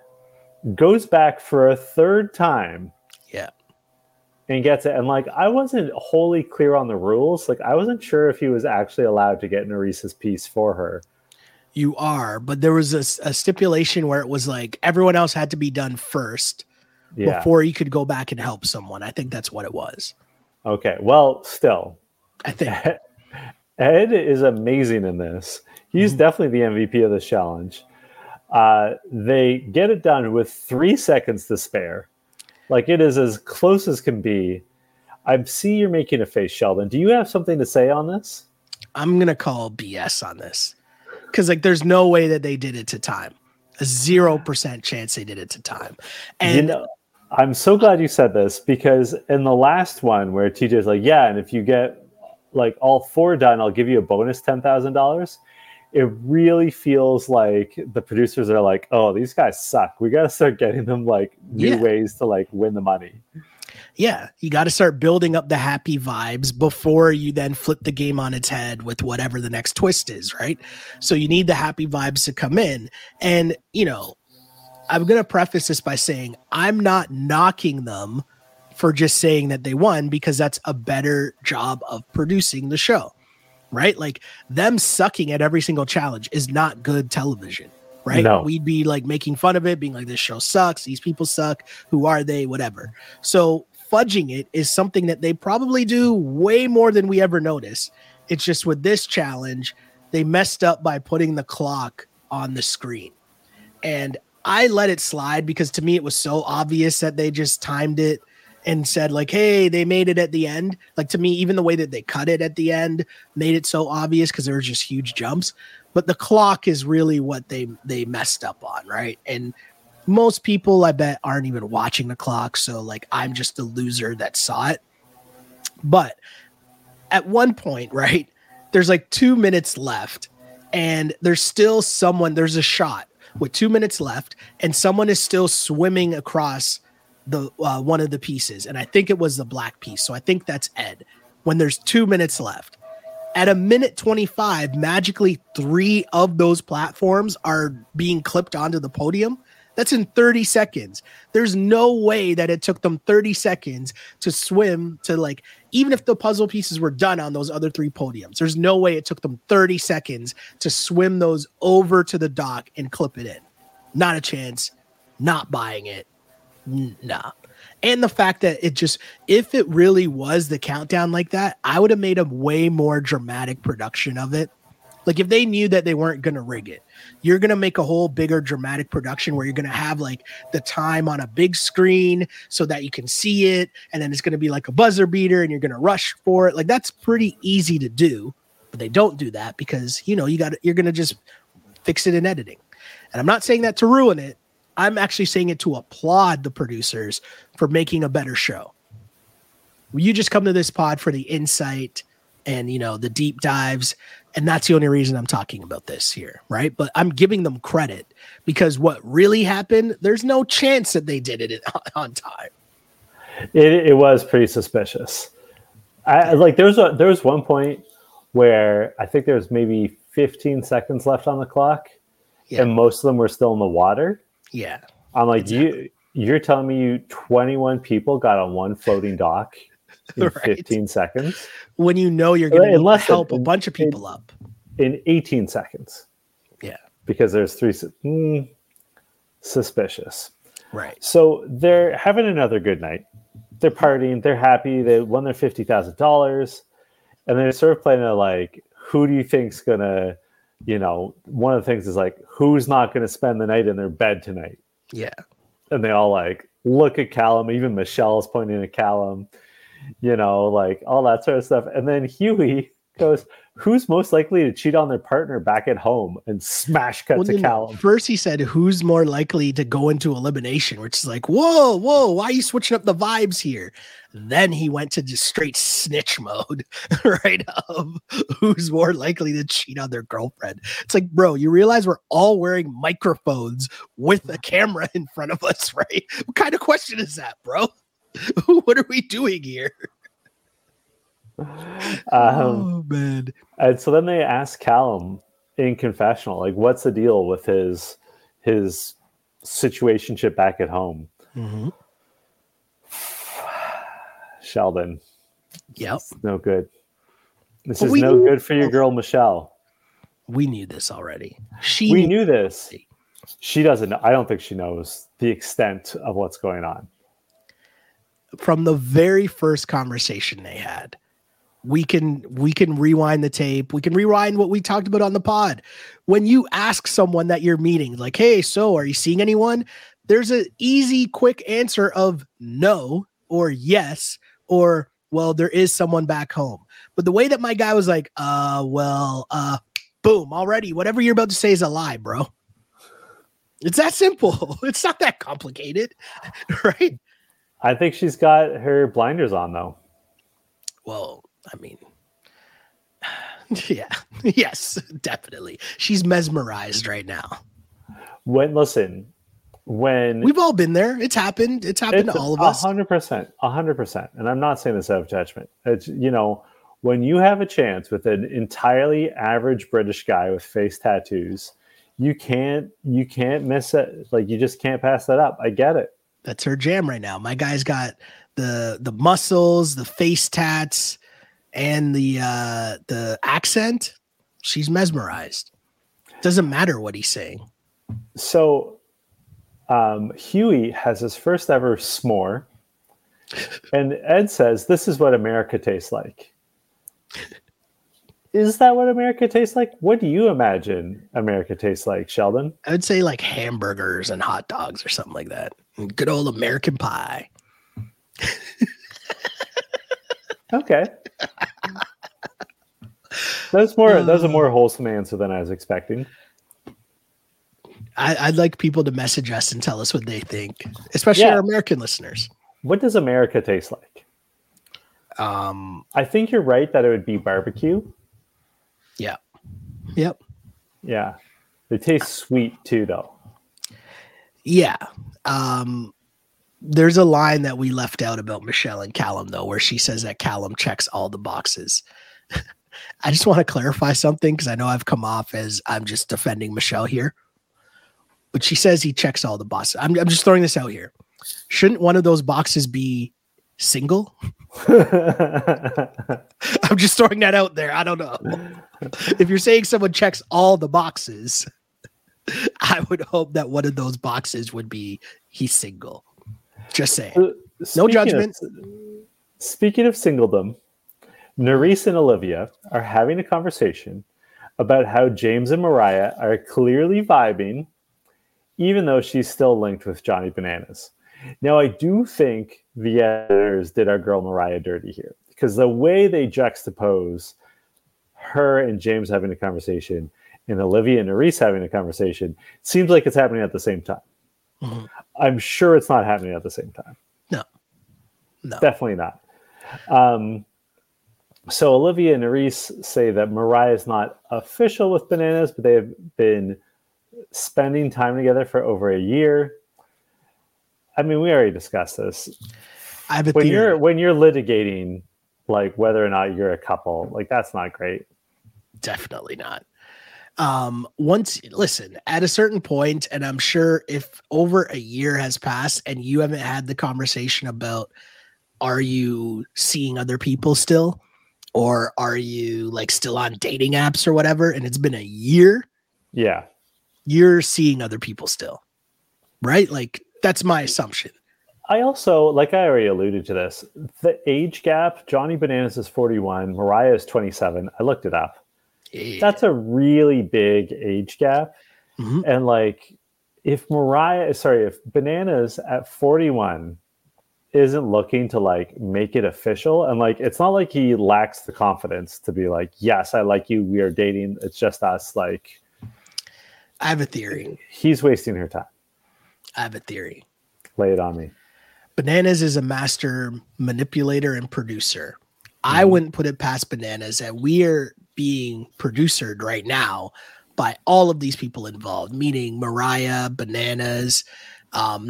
goes back for a third time. Yeah. And gets it. And like I wasn't wholly clear on the rules. Like I wasn't sure if he was actually allowed to get Nurys's piece for her. You are, but there was a, a stipulation where it was like everyone else had to be done first yeah. before you could go back and help someone. I think that's what it was. Okay. Well, still. I think Ed is amazing in this. He's mm-hmm. definitely the MVP of this challenge. Uh, they get it done with three seconds to spare. Like it is as close as can be. I see you're making a face, Sheldon. Do you have something to say on this? I'm gonna call BS on this because like there's no way that they did it to time. A zero percent chance they did it to time. And you know, I'm so glad you said this because in the last one where TJ's like, yeah, and if you get like all four done, I'll give you a bonus ten thousand dollars it really feels like the producers are like, oh, these guys suck. We got to start getting them like new yeah. ways to like win the money. Yeah, you got to start building up the happy vibes before you then flip the game on its head with whatever the next twist is, right? So you need the happy vibes to come in. And, you know, I'm going to preface this by saying I'm not knocking them for just saying that they won because that's a better job of producing the show right? Like them sucking at every single challenge is not good television, right? No. We'd be like making fun of it, being like, this show sucks, these people suck, who are they, whatever. So fudging it is something that they probably do way more than we ever notice. It's just with this challenge, they messed up by putting the clock on the screen. And I let it slide because to me it was so obvious that they just timed it and said like hey they made it at the end. Like to me even the way that they cut it at the end made it so obvious because there were just huge jumps. But the clock is really what they they messed up on right? And most people i bet aren't even watching the clock. So like i'm just the loser that saw it. But at one point right there's like two minutes left and there's still someone there's a shot with two minutes left and someone is still swimming across the uh, one of the pieces, and I think it was the black piece. So I think that's Ed. When there's two minutes left, at a minute 25, magically three of those platforms are being clipped onto the podium. That's in 30 seconds. There's no way that it took them 30 seconds to swim to like, even if the puzzle pieces were done on those other three podiums, there's no way it took them 30 seconds to swim those over to the dock and clip it in. Not a chance. Not buying it nah. And the fact that it just, if it really was the countdown like that, I would have made a way more dramatic production of it. Like if they knew that they weren't going to rig it, you're going to make a whole bigger dramatic production where you're going to have like the time on a big screen so that you can see it. And then it's going to be like a buzzer beater and you're going to rush for it. Like that's pretty easy to do, but they don't do that because, you know, you got, you're going to just fix it in editing. And I'm not saying that to ruin it. I'm actually saying it to applaud the producers for making a better show. You just come to this pod for the insight and you know the deep dives and that's the only reason I'm talking about this here, right? But I'm giving them credit because what really happened, there's no chance that they did it on time. It, it was pretty suspicious. I like there was a there was one point where I think there was maybe 15 seconds left on the clock, yeah. and most of them were still in the water. Yeah, I'm like exactly. you. You're telling me you 21 people got on one floating dock in right. 15 seconds when you know you're going to help in, a bunch of people in, up in 18 seconds. Yeah, because there's three. Mm, suspicious. Right. So they're having another good night. They're partying. They're happy. They won their fifty thousand dollars, and they're sort of playing a like, who do you think's gonna, you know, one of the things is like, who's not gonna spend the night in their bed tonight? Yeah. And they all like look at Callum. Even Michelle's pointing at Callum. You know, like all that sort of stuff. And then Hughie goes, who's most likely to cheat on their partner back at home and smash cut well, to Callum? First, he said, who's more likely to go into elimination, which is like, whoa, whoa, why are you switching up the vibes here? Then he went to just straight snitch mode, right? Of who's more likely to cheat on their girlfriend. It's like, bro, you realize we're all wearing microphones with a camera in front of us, right? What kind of question is that, bro? what are we doing here? Um, oh man! And so then they ask Callum in confessional, like, "What's the deal with his his situationship back at home?" Mm-hmm. Sheldon. Yep. No good. This but is no knew, good for your girl Michelle. We knew this already. She we knew this. She doesn't know. I don't think she knows the extent of what's going on. From the very first conversation they had, we can we can rewind the tape. We can rewind what we talked about on the pod. When you ask someone that you're meeting like hey so are you seeing anyone? there's an easy quick answer of no or yes or well there is someone back home. But the way that my guy was like uh well uh boom already whatever you're about to say is a lie bro. It's that simple. It's not that complicated right? I think she's got her blinders on though. Well I mean, yeah, yes, definitely. She's mesmerized right now. When listen, when we've all been there, it's happened. It's happened it's to all of us. hundred percent, hundred percent. And I'm not saying this out of judgment. It's you know when you have a chance with an entirely average British guy with face tattoos, you can't you can't miss it. Like you just can't pass that up. I get it. That's her jam right now. My guy's got the the muscles, the face tats and the uh the accent, she's mesmerized. Doesn't matter what he's saying. So um Hughie has his first ever s'more. and Ed says, This is what America tastes like. Is that what America tastes like? What do you imagine America tastes like, Sheldon? I would say like hamburgers and hot dogs or something like that. Good old American pie. okay. That's more. Uh, that's a more wholesome answer than I was expecting. I, would like people to message us and tell us what they think, especially yeah. our American listeners. What does America taste like? Um, I think you're right that it would be barbecue. Yeah. Yep. Yeah. They taste sweet too, though. Yeah. Um, there's a line that we left out about Michelle and Callum, though, where she says that Callum checks all the boxes. I just want to clarify something because I know I've come off as I'm just defending Michelle here. But she says he checks all the boxes. I'm, I'm just throwing this out here. Shouldn't one of those boxes be single? I'm just throwing that out there. I don't know. If you're saying someone checks all the boxes, I would hope that one of those boxes would be he's single. Just saying. Uh, no judgment. Of, speaking of singledom, Nurys and Olivia are having a conversation about how James and Mariah are clearly vibing, even though she's still linked with Johnny Bananas. Now, I do think the editors did our girl Mariah dirty here because the way they juxtapose her and James having a conversation and Olivia and Nurys having a conversation seems like it's happening at the same time. Mhm. I'm sure it's not happening at the same time. No. No. Definitely not. Um, so Olivia and Nurys say that Mariah is not official with Bananas, but they have been spending time together for over a year. I mean, we already discussed this. I have a When theory. you're when you're litigating like whether or not you're a couple, like that's not great. definitely not um once listen at a certain point and i'm sure if over a year has passed and you haven't had the conversation about are you seeing other people still or are you like still on dating apps or whatever and it's been a year Yeah. you're seeing other people still right like that's my assumption I also, like I already alluded to this, the age gap, Johnny Bananas is 41, Mariah is 27. I looked it up. That's a really big age gap. Mhm. And like, if Mariah, sorry, if Bananas at 41 isn't looking to like make it official, and like, it's not like he lacks the confidence to be like, yes, I like you, we are dating, it's just us. Like, i have a theory he's wasting her time. i have a theory Lay it on me. Bananas is a master manipulator and producer. I wouldn't put it past Bananas that we are being producered right now by all of these people involved, meaning Mariah, Bananas, um,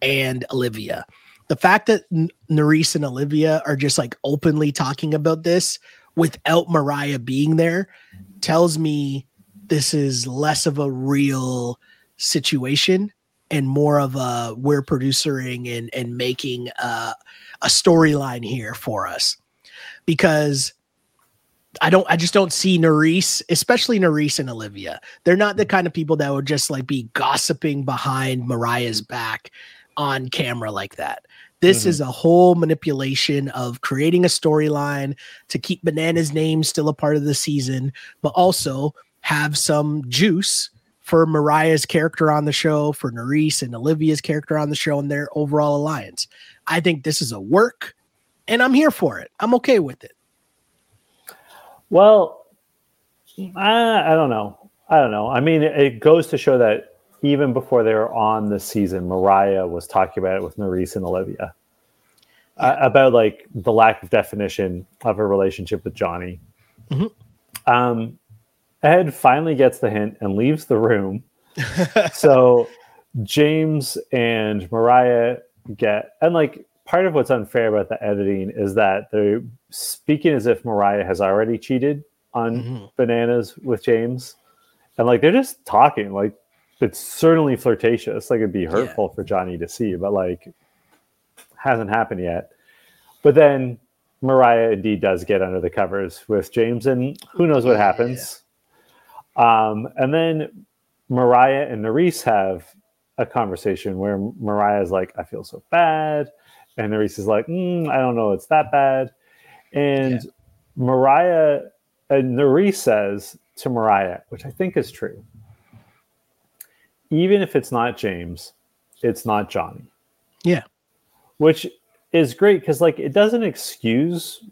and Olivia. The fact that N- and Olivia are just like openly talking about this without Mariah being there tells me this is less of a real situation and more of a we're producing and and making uh, a storyline here for us because I don't I just don't see Nurys, especially Nurys and Olivia. They're not the kind of people that would just like be gossiping behind Mariah's back on camera like that. This Mhm. is a whole manipulation of creating a storyline to keep Banana's name still a part of the season, but also have some juice for Mariah's character on the show, for Nurys and Olivia's character on the show, and their overall alliance. I think this is a work, and I'm here for it. I'm okay with it. Well, I, I don't know. I don't know. I mean, it, it goes to show that even before they were on the season, Mariah was talking about it with Nurys and Olivia uh, about like the lack of definition of her relationship with Johnny. Mhm. Um, Ed finally gets the hint and leaves the room. so James and Mariah get and like part of what's unfair about the editing is that they're speaking as if Mariah has already cheated on Mhm. bananas with James. And like they're just talking, like it's certainly flirtatious. Like it'd be hurtful for Johnny to see, but like hasn't happened yet. But then Mariah indeed does get under the covers with James, and who knows what Yeah. happens. Um, and then Mariah and Nurys have a conversation where Mariah's like, I feel so bad. And Nurys is like, mm, I don't know, it's that bad. And Mariah, and says to Mariah, which I think is true, even if it's not James, it's not Johnny. Yeah. Which is great because, like, it doesn't excuse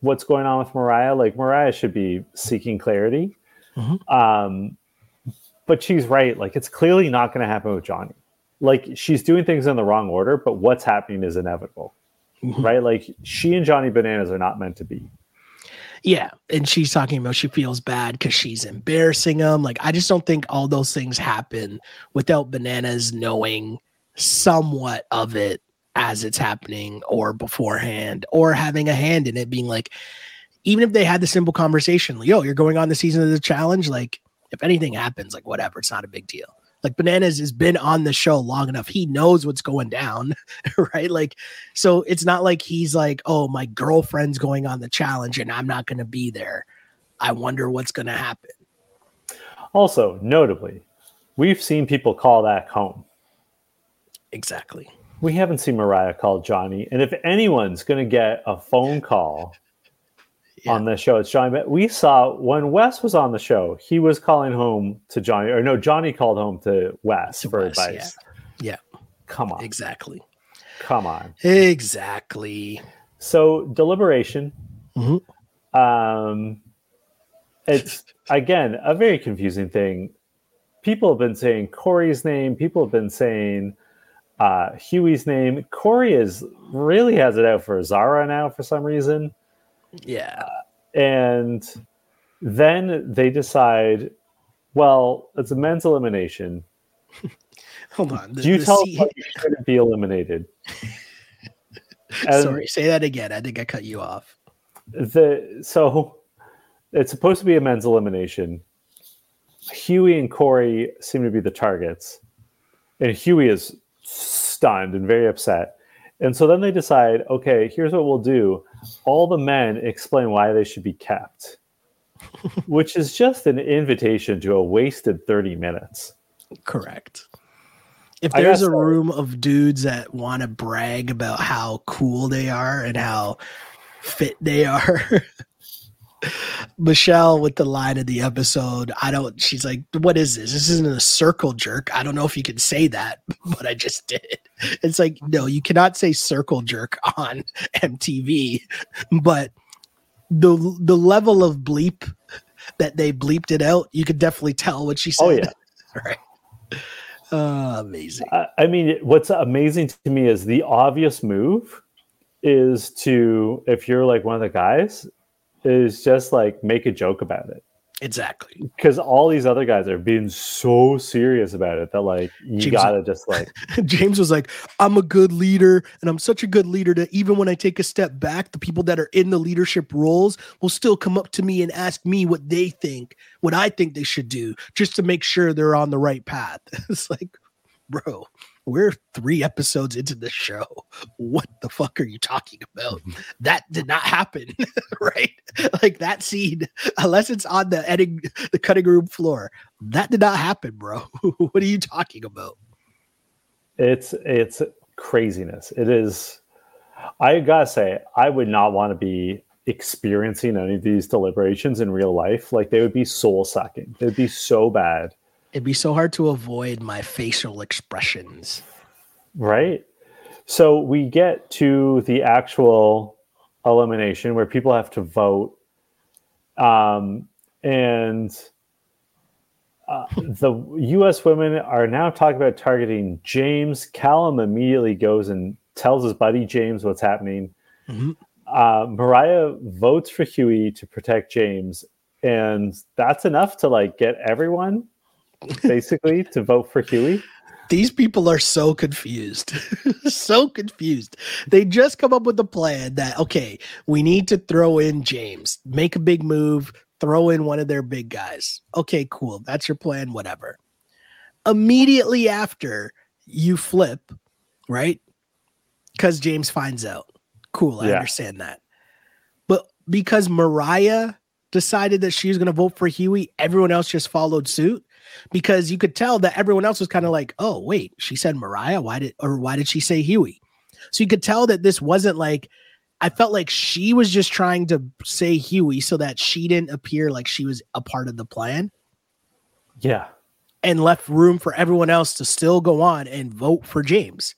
what's going on with Mariah. Like, Mariah should be seeking clarity. Mhm. Um, but she's right. Like, it's clearly not going to happen with Johnny. Like, she's doing things in the wrong order, but what's happening is inevitable, Mhm. right? Like, she and Johnny Bananas are not meant to be. Yeah, and she's talking about she feels bad because she's embarrassing him. Like I just don't think all those things happen without bananas knowing somewhat of it as it's happening or beforehand or having a hand in it being like even if they had the simple conversation like, yo you're going on the season of the challenge like if anything happens like whatever it's not a big deal like bananas has been on the show long enough he knows what's going down right like so it's not like he's like, oh, my girlfriend's going on the challenge and I'm not going to be there. I wonder what's going to happen. Also, notably, we've seen people call that home. Exactly. We haven't seen Mariah call Johnny. And if anyone's going to get a phone call Yeah. on the show, it's Johnny. But we saw when Wes was on the show, he was calling home to Johnny, or no, Johnny called home to Wes To for Wes, advice. yeah. Come on. Exactly. Come on. Exactly. So, deliberation. Mhm. Um, it's, again, a very confusing thing people have been saying Corey's name. People have been saying uh, Hughie's name. Corey is really has it out for Zara now for some reason. Yeah. And then they decide, well, it's a men's elimination. Hold on. The, Do you the tell C- you shouldn't be eliminated? Sorry, say that again. I think I cut you off. the so it's supposed to be a men's elimination. Hughie and Corey seem to be the targets, and Hughie is stunned and very upset. And so then they decide, okay, here's what we'll do: all the men explain why they should be kept, which is just an invitation to a wasted thirty minutes. Correct. If there's a room of dudes that want to brag about how cool they are and how fit they are, Michelle with the line of the episode, I don't, she's like, what is this? This isn't a circle jerk. I don't know if you can say that, but I just did. It's like, no, you cannot say circle jerk on MTV, but the the level of bleep that they bleeped it out, you could definitely tell what she said. Oh yeah. right. Uh, amazing. I, I mean, what's amazing to me is the obvious move is to, if you're like one of the guys, is just like make a joke about it. Exactly. Because all these other guys are being so serious about it that like you James- gotta just like James was like, I'm a good leader, and I'm such a good leader that even when I take a step back, the people that are in the leadership roles will still come up to me and ask me what they think, what I think they should do, just to make sure they're on the right path. It's like, bro, we're three episodes into the show. What the fuck are you talking about? Mm-hmm. That did not happen, right? Like that scene, unless it's on the editing, the cutting room floor, that did not happen, bro. what are you talking about? it's it's craziness. It is I gotta say, I would not want to be experiencing any of these deliberations in real life. Like they would be soul sucking. They'd be so bad. It'd be so hard to avoid my facial expressions. Right. So we get to the actual elimination where people have to vote. Um, and uh, the U.S. women are now talking about targeting James. Callum immediately goes and tells his buddy James what's happening. Mhm. Uh, Mariah votes for Hughie to protect James, and that's enough to like get everyone basically to vote for Hughie. These people are so confused. so confused. They just come up with a plan that, okay, we need to throw in James, make a big move, throw in one of their big guys. Okay, cool. That's your plan, whatever. Immediately after you flip, right? Because James finds out. Cool, I Yeah. understand that. But because Mariah decided that she was going to vote for Hughie, everyone else just followed suit because you could tell that everyone else was kind of like, "Oh, wait, she said Mariah. Why did or why did she say Hughie?" So you could tell that this wasn't like I felt like she was just trying to say Hughie so that she didn't appear like she was a part of the plan Yeah. and left room for everyone else to still go on and vote for James.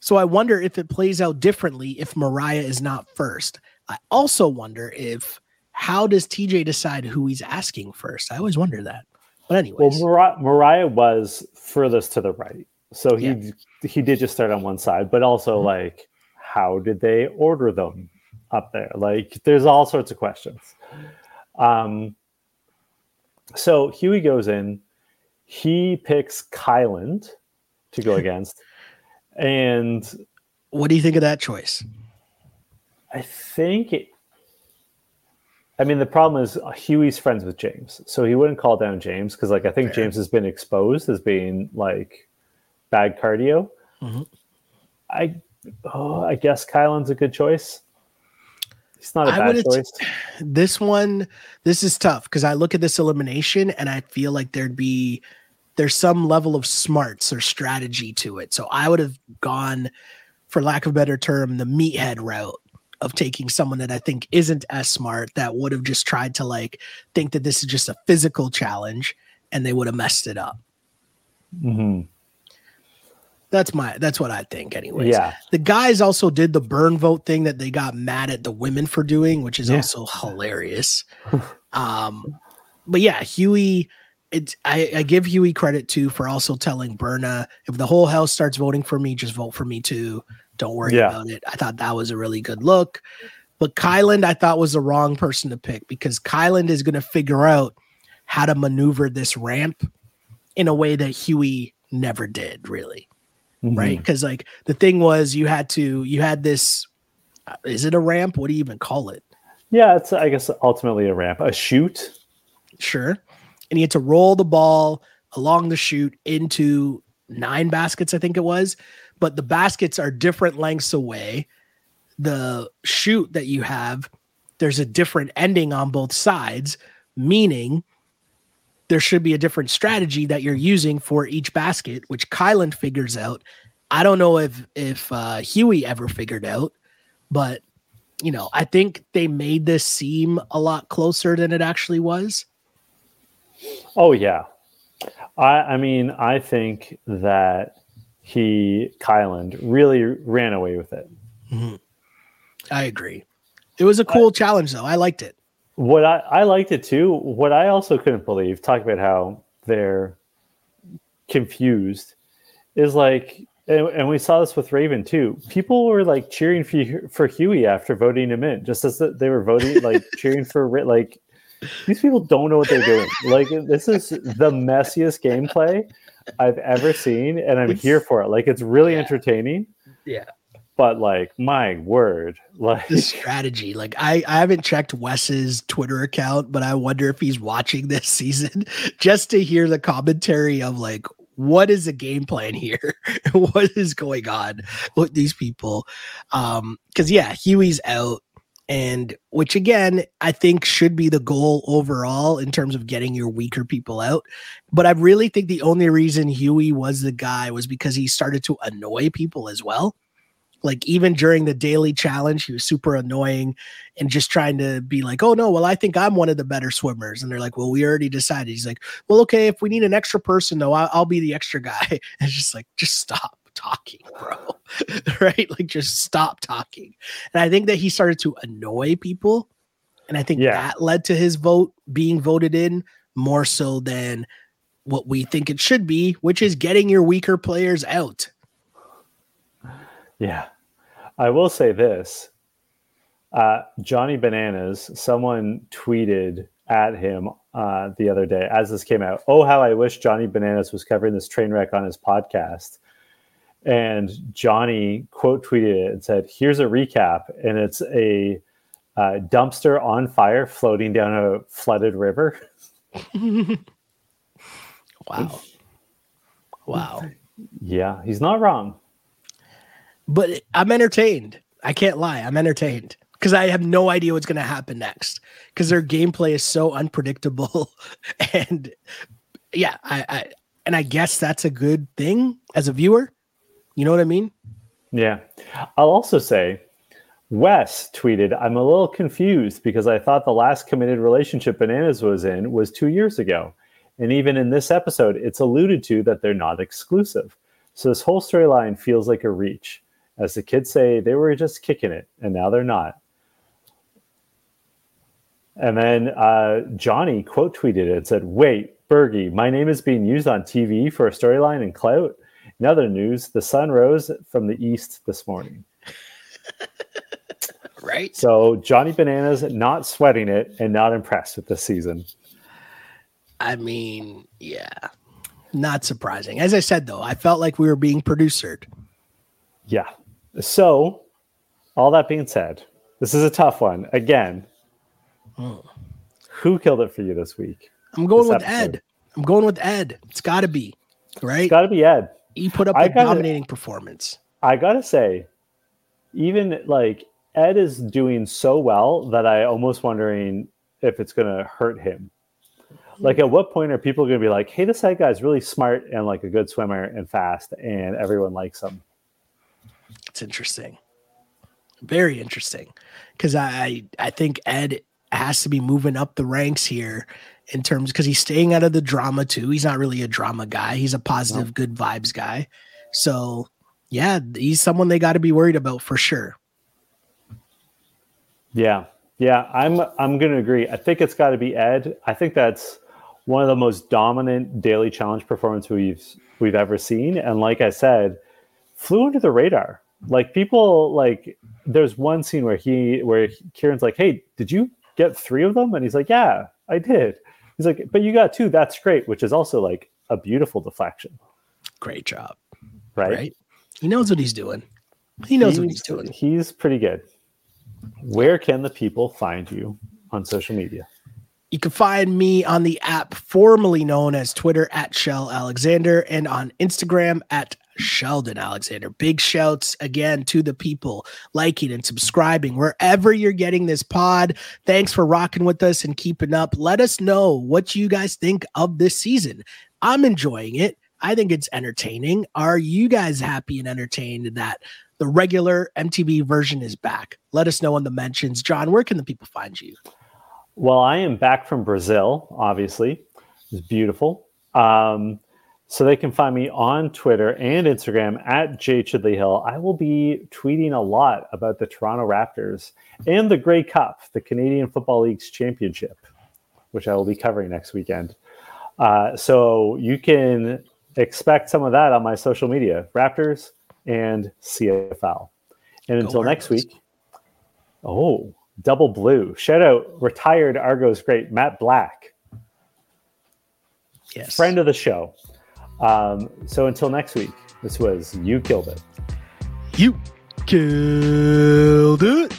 So I wonder if it plays out differently if Mariah is not first. I also wonder if how does TJ decide who he's asking first? I always wonder that. But Well, anyways, Mariah, was furthest to the right, so he he did just start on one side. But also, Mhm. like, how did they order them up there? Like, there's all sorts of questions. Um, so Hughie goes in. He picks Kyland to go against, and what do you think of that choice? I think it, I mean, the problem is Hughie's friends with James, so he wouldn't call down James because, like, I think Fair. James has been exposed as being like bad cardio. Mhm. I, oh, I guess Kyland's a good choice. He's not a I bad choice. This one, this is tough because I look at this elimination and I feel like there'd be there's some level of smarts or strategy to it. So I would have gone, for lack of a better term, the meathead route of taking someone that I think isn't as smart that would have just tried to like think that this is just a physical challenge and they would have messed it up. Mhm. That's my that's what I think anyways. Yeah, The guys also did the burn vote thing that they got mad at the women for doing, which is Yeah. also hilarious. um, but yeah, Hughie it's I, I give Hughie credit too for also telling Berna if the whole house starts voting for me, just vote for me too. Don't worry Yeah. about it. I thought that was a really good look. But Kyland, I thought was the wrong person to pick because Kyland is going to figure out how to maneuver this ramp in a way that Hughie never did, really. Mm-hmm. Right. Because, like, the thing was, you had to, you had this, uh, is it a ramp? What do you even call it? Yeah, it's I guess ultimately a ramp, a shoot. Sure. And you had to roll the ball along the chute into nine baskets, I think it was. But the baskets are different lengths away. The shoot that you have, there's a different ending on both sides, meaning there should be a different strategy that you're using for each basket, which Kyland figures out. I don't know if if uh, Hughie ever figured out, but you know, I think they made this seem a lot closer than it actually was. Oh yeah. I I mean, I think that he Kyland really ran away with it. Mm-hmm. I agree. It was a cool challenge, though. I liked it. What I, I liked it too. What I also couldn't believe, talk about how they're confused, is like, and, and we saw this with Raven too. People were like cheering for for Hughie after voting him in, just as they were voting, like cheering for like. These people don't know what they're doing. Like this is the messiest gameplay I've ever seen, and I'm It's- here for it. Like it's really Yeah. entertaining, Yeah. but like my word, like The strategy. Like I, I haven't checked Wes's Twitter account, but I wonder if he's watching this season just to hear the commentary of like what is the game plan here? what is going on with these people? Um, because yeah, Hughie's out. And which again, I think should be the goal overall in terms of getting your weaker people out. But I really think the only reason Hughie was the guy was because he started to annoy people as well. Like even during the daily challenge, he was super annoying and just trying to be like, "Oh no, well I think I'm one of the better swimmers," and they're like, "Well, we already decided." He's like, "Well, okay, if we need an extra person though, I'll, I'll be the extra guy." And it's just like, just stop talking, bro. right? Like, just stop talking. And I think that he started to annoy people, and I think Yeah. that led to his vote being voted in more so than what we think it should be, which is getting your weaker players out. Yeah. I will say this. Uh, Johnny Bananas, someone tweeted at him uh, the other day as this came out. Oh, how I wish Johnny Bananas was covering this train wreck on his podcast. And Johnny quote tweeted it and said, Here's a recap. And it's a uh, dumpster on fire floating down a flooded river. Wow. Wow. Yeah, he's not wrong. But I'm entertained. I can't lie. I'm entertained because I have no idea what's going to happen next because their gameplay is so unpredictable. and yeah, I, I, and I guess that's a good thing as a viewer. You know what I mean? Yeah. I'll also say, Wes tweeted, I'm a little confused because I thought the last committed relationship Bananas was in was two years ago. And even in this episode, it's alluded to that they're not exclusive. So this whole storyline feels like a reach. As the kids say, they were just kicking it, and now they're not. And then uh, Johnny quote tweeted it and said, Wait, Bergie, my name is being used on TV for a storyline and clout. In other news, the sun rose from the east this morning. Right. So Johnny Bananas not sweating it and not impressed with the season. I mean, yeah, not surprising. As I said, though, I felt like we were being producered. Yeah. So, all that being said, this is a tough one. Again, who killed it for you this week? I'm going This with episode. Ed. I'm going with Ed. It's got to be right. It's got to be Ed. He put up I a gotta- dominating performance. I gotta say, even like Ed is doing so well that I almost wondering if it's gonna hurt him. Hmm. Like, at what point are people gonna be like, "Hey, this Ed guy's really smart and like a good swimmer and fast, and everyone likes him." It's interesting. Very interesting. Because I I think Ed has to be moving up the ranks here in terms because he's staying out of the drama too. He's not really a drama guy. He's a positive, good vibes guy. So yeah, he's someone they got to be worried about for sure. Yeah, yeah, I'm I'm gonna agree. I think it's got to be Ed. I think that's one of the most dominant daily challenge performance we've we've ever seen. And like I said, flew under the radar. Like people like there's one scene where he where Kieran's like, Hey, did you get three of them? And he's like, Yeah, I did. He's like, But you got two, that's great, which is also like a beautiful deflection. Great job. Right. Right. He knows what he's doing. He knows he's, what he's doing. He's pretty good. Where can the people find you on social media? You can find me on the app formerly known as Twitter at Shel Alexander and on Instagram at Sheldon Alexander. Big shouts again to the people liking and subscribing wherever you're getting this pod. Thanks for rocking with us and keeping up. Let us know what you guys think of this season. I'm enjoying it. I think it's entertaining. Are you guys happy and entertained that the regular MTV version is back? Let us know in the mentions. John, where can the people find you? Well, I am back from Brazil, obviously. It's beautiful. Um, so they can find me on Twitter and Instagram at J Chidley Hill. I will be tweeting a lot about the Toronto Raptors and the Grey Cup, the Canadian Football League's championship, which I will be covering next weekend. Uh, so you can expect some of that on my social media, Raptors and CFL. And Go until next week, oh, double blue. Shout out retired Argos great Matt Black. Yes. Friend of the show. Um, so until next week, this was You Killed It. You killed it.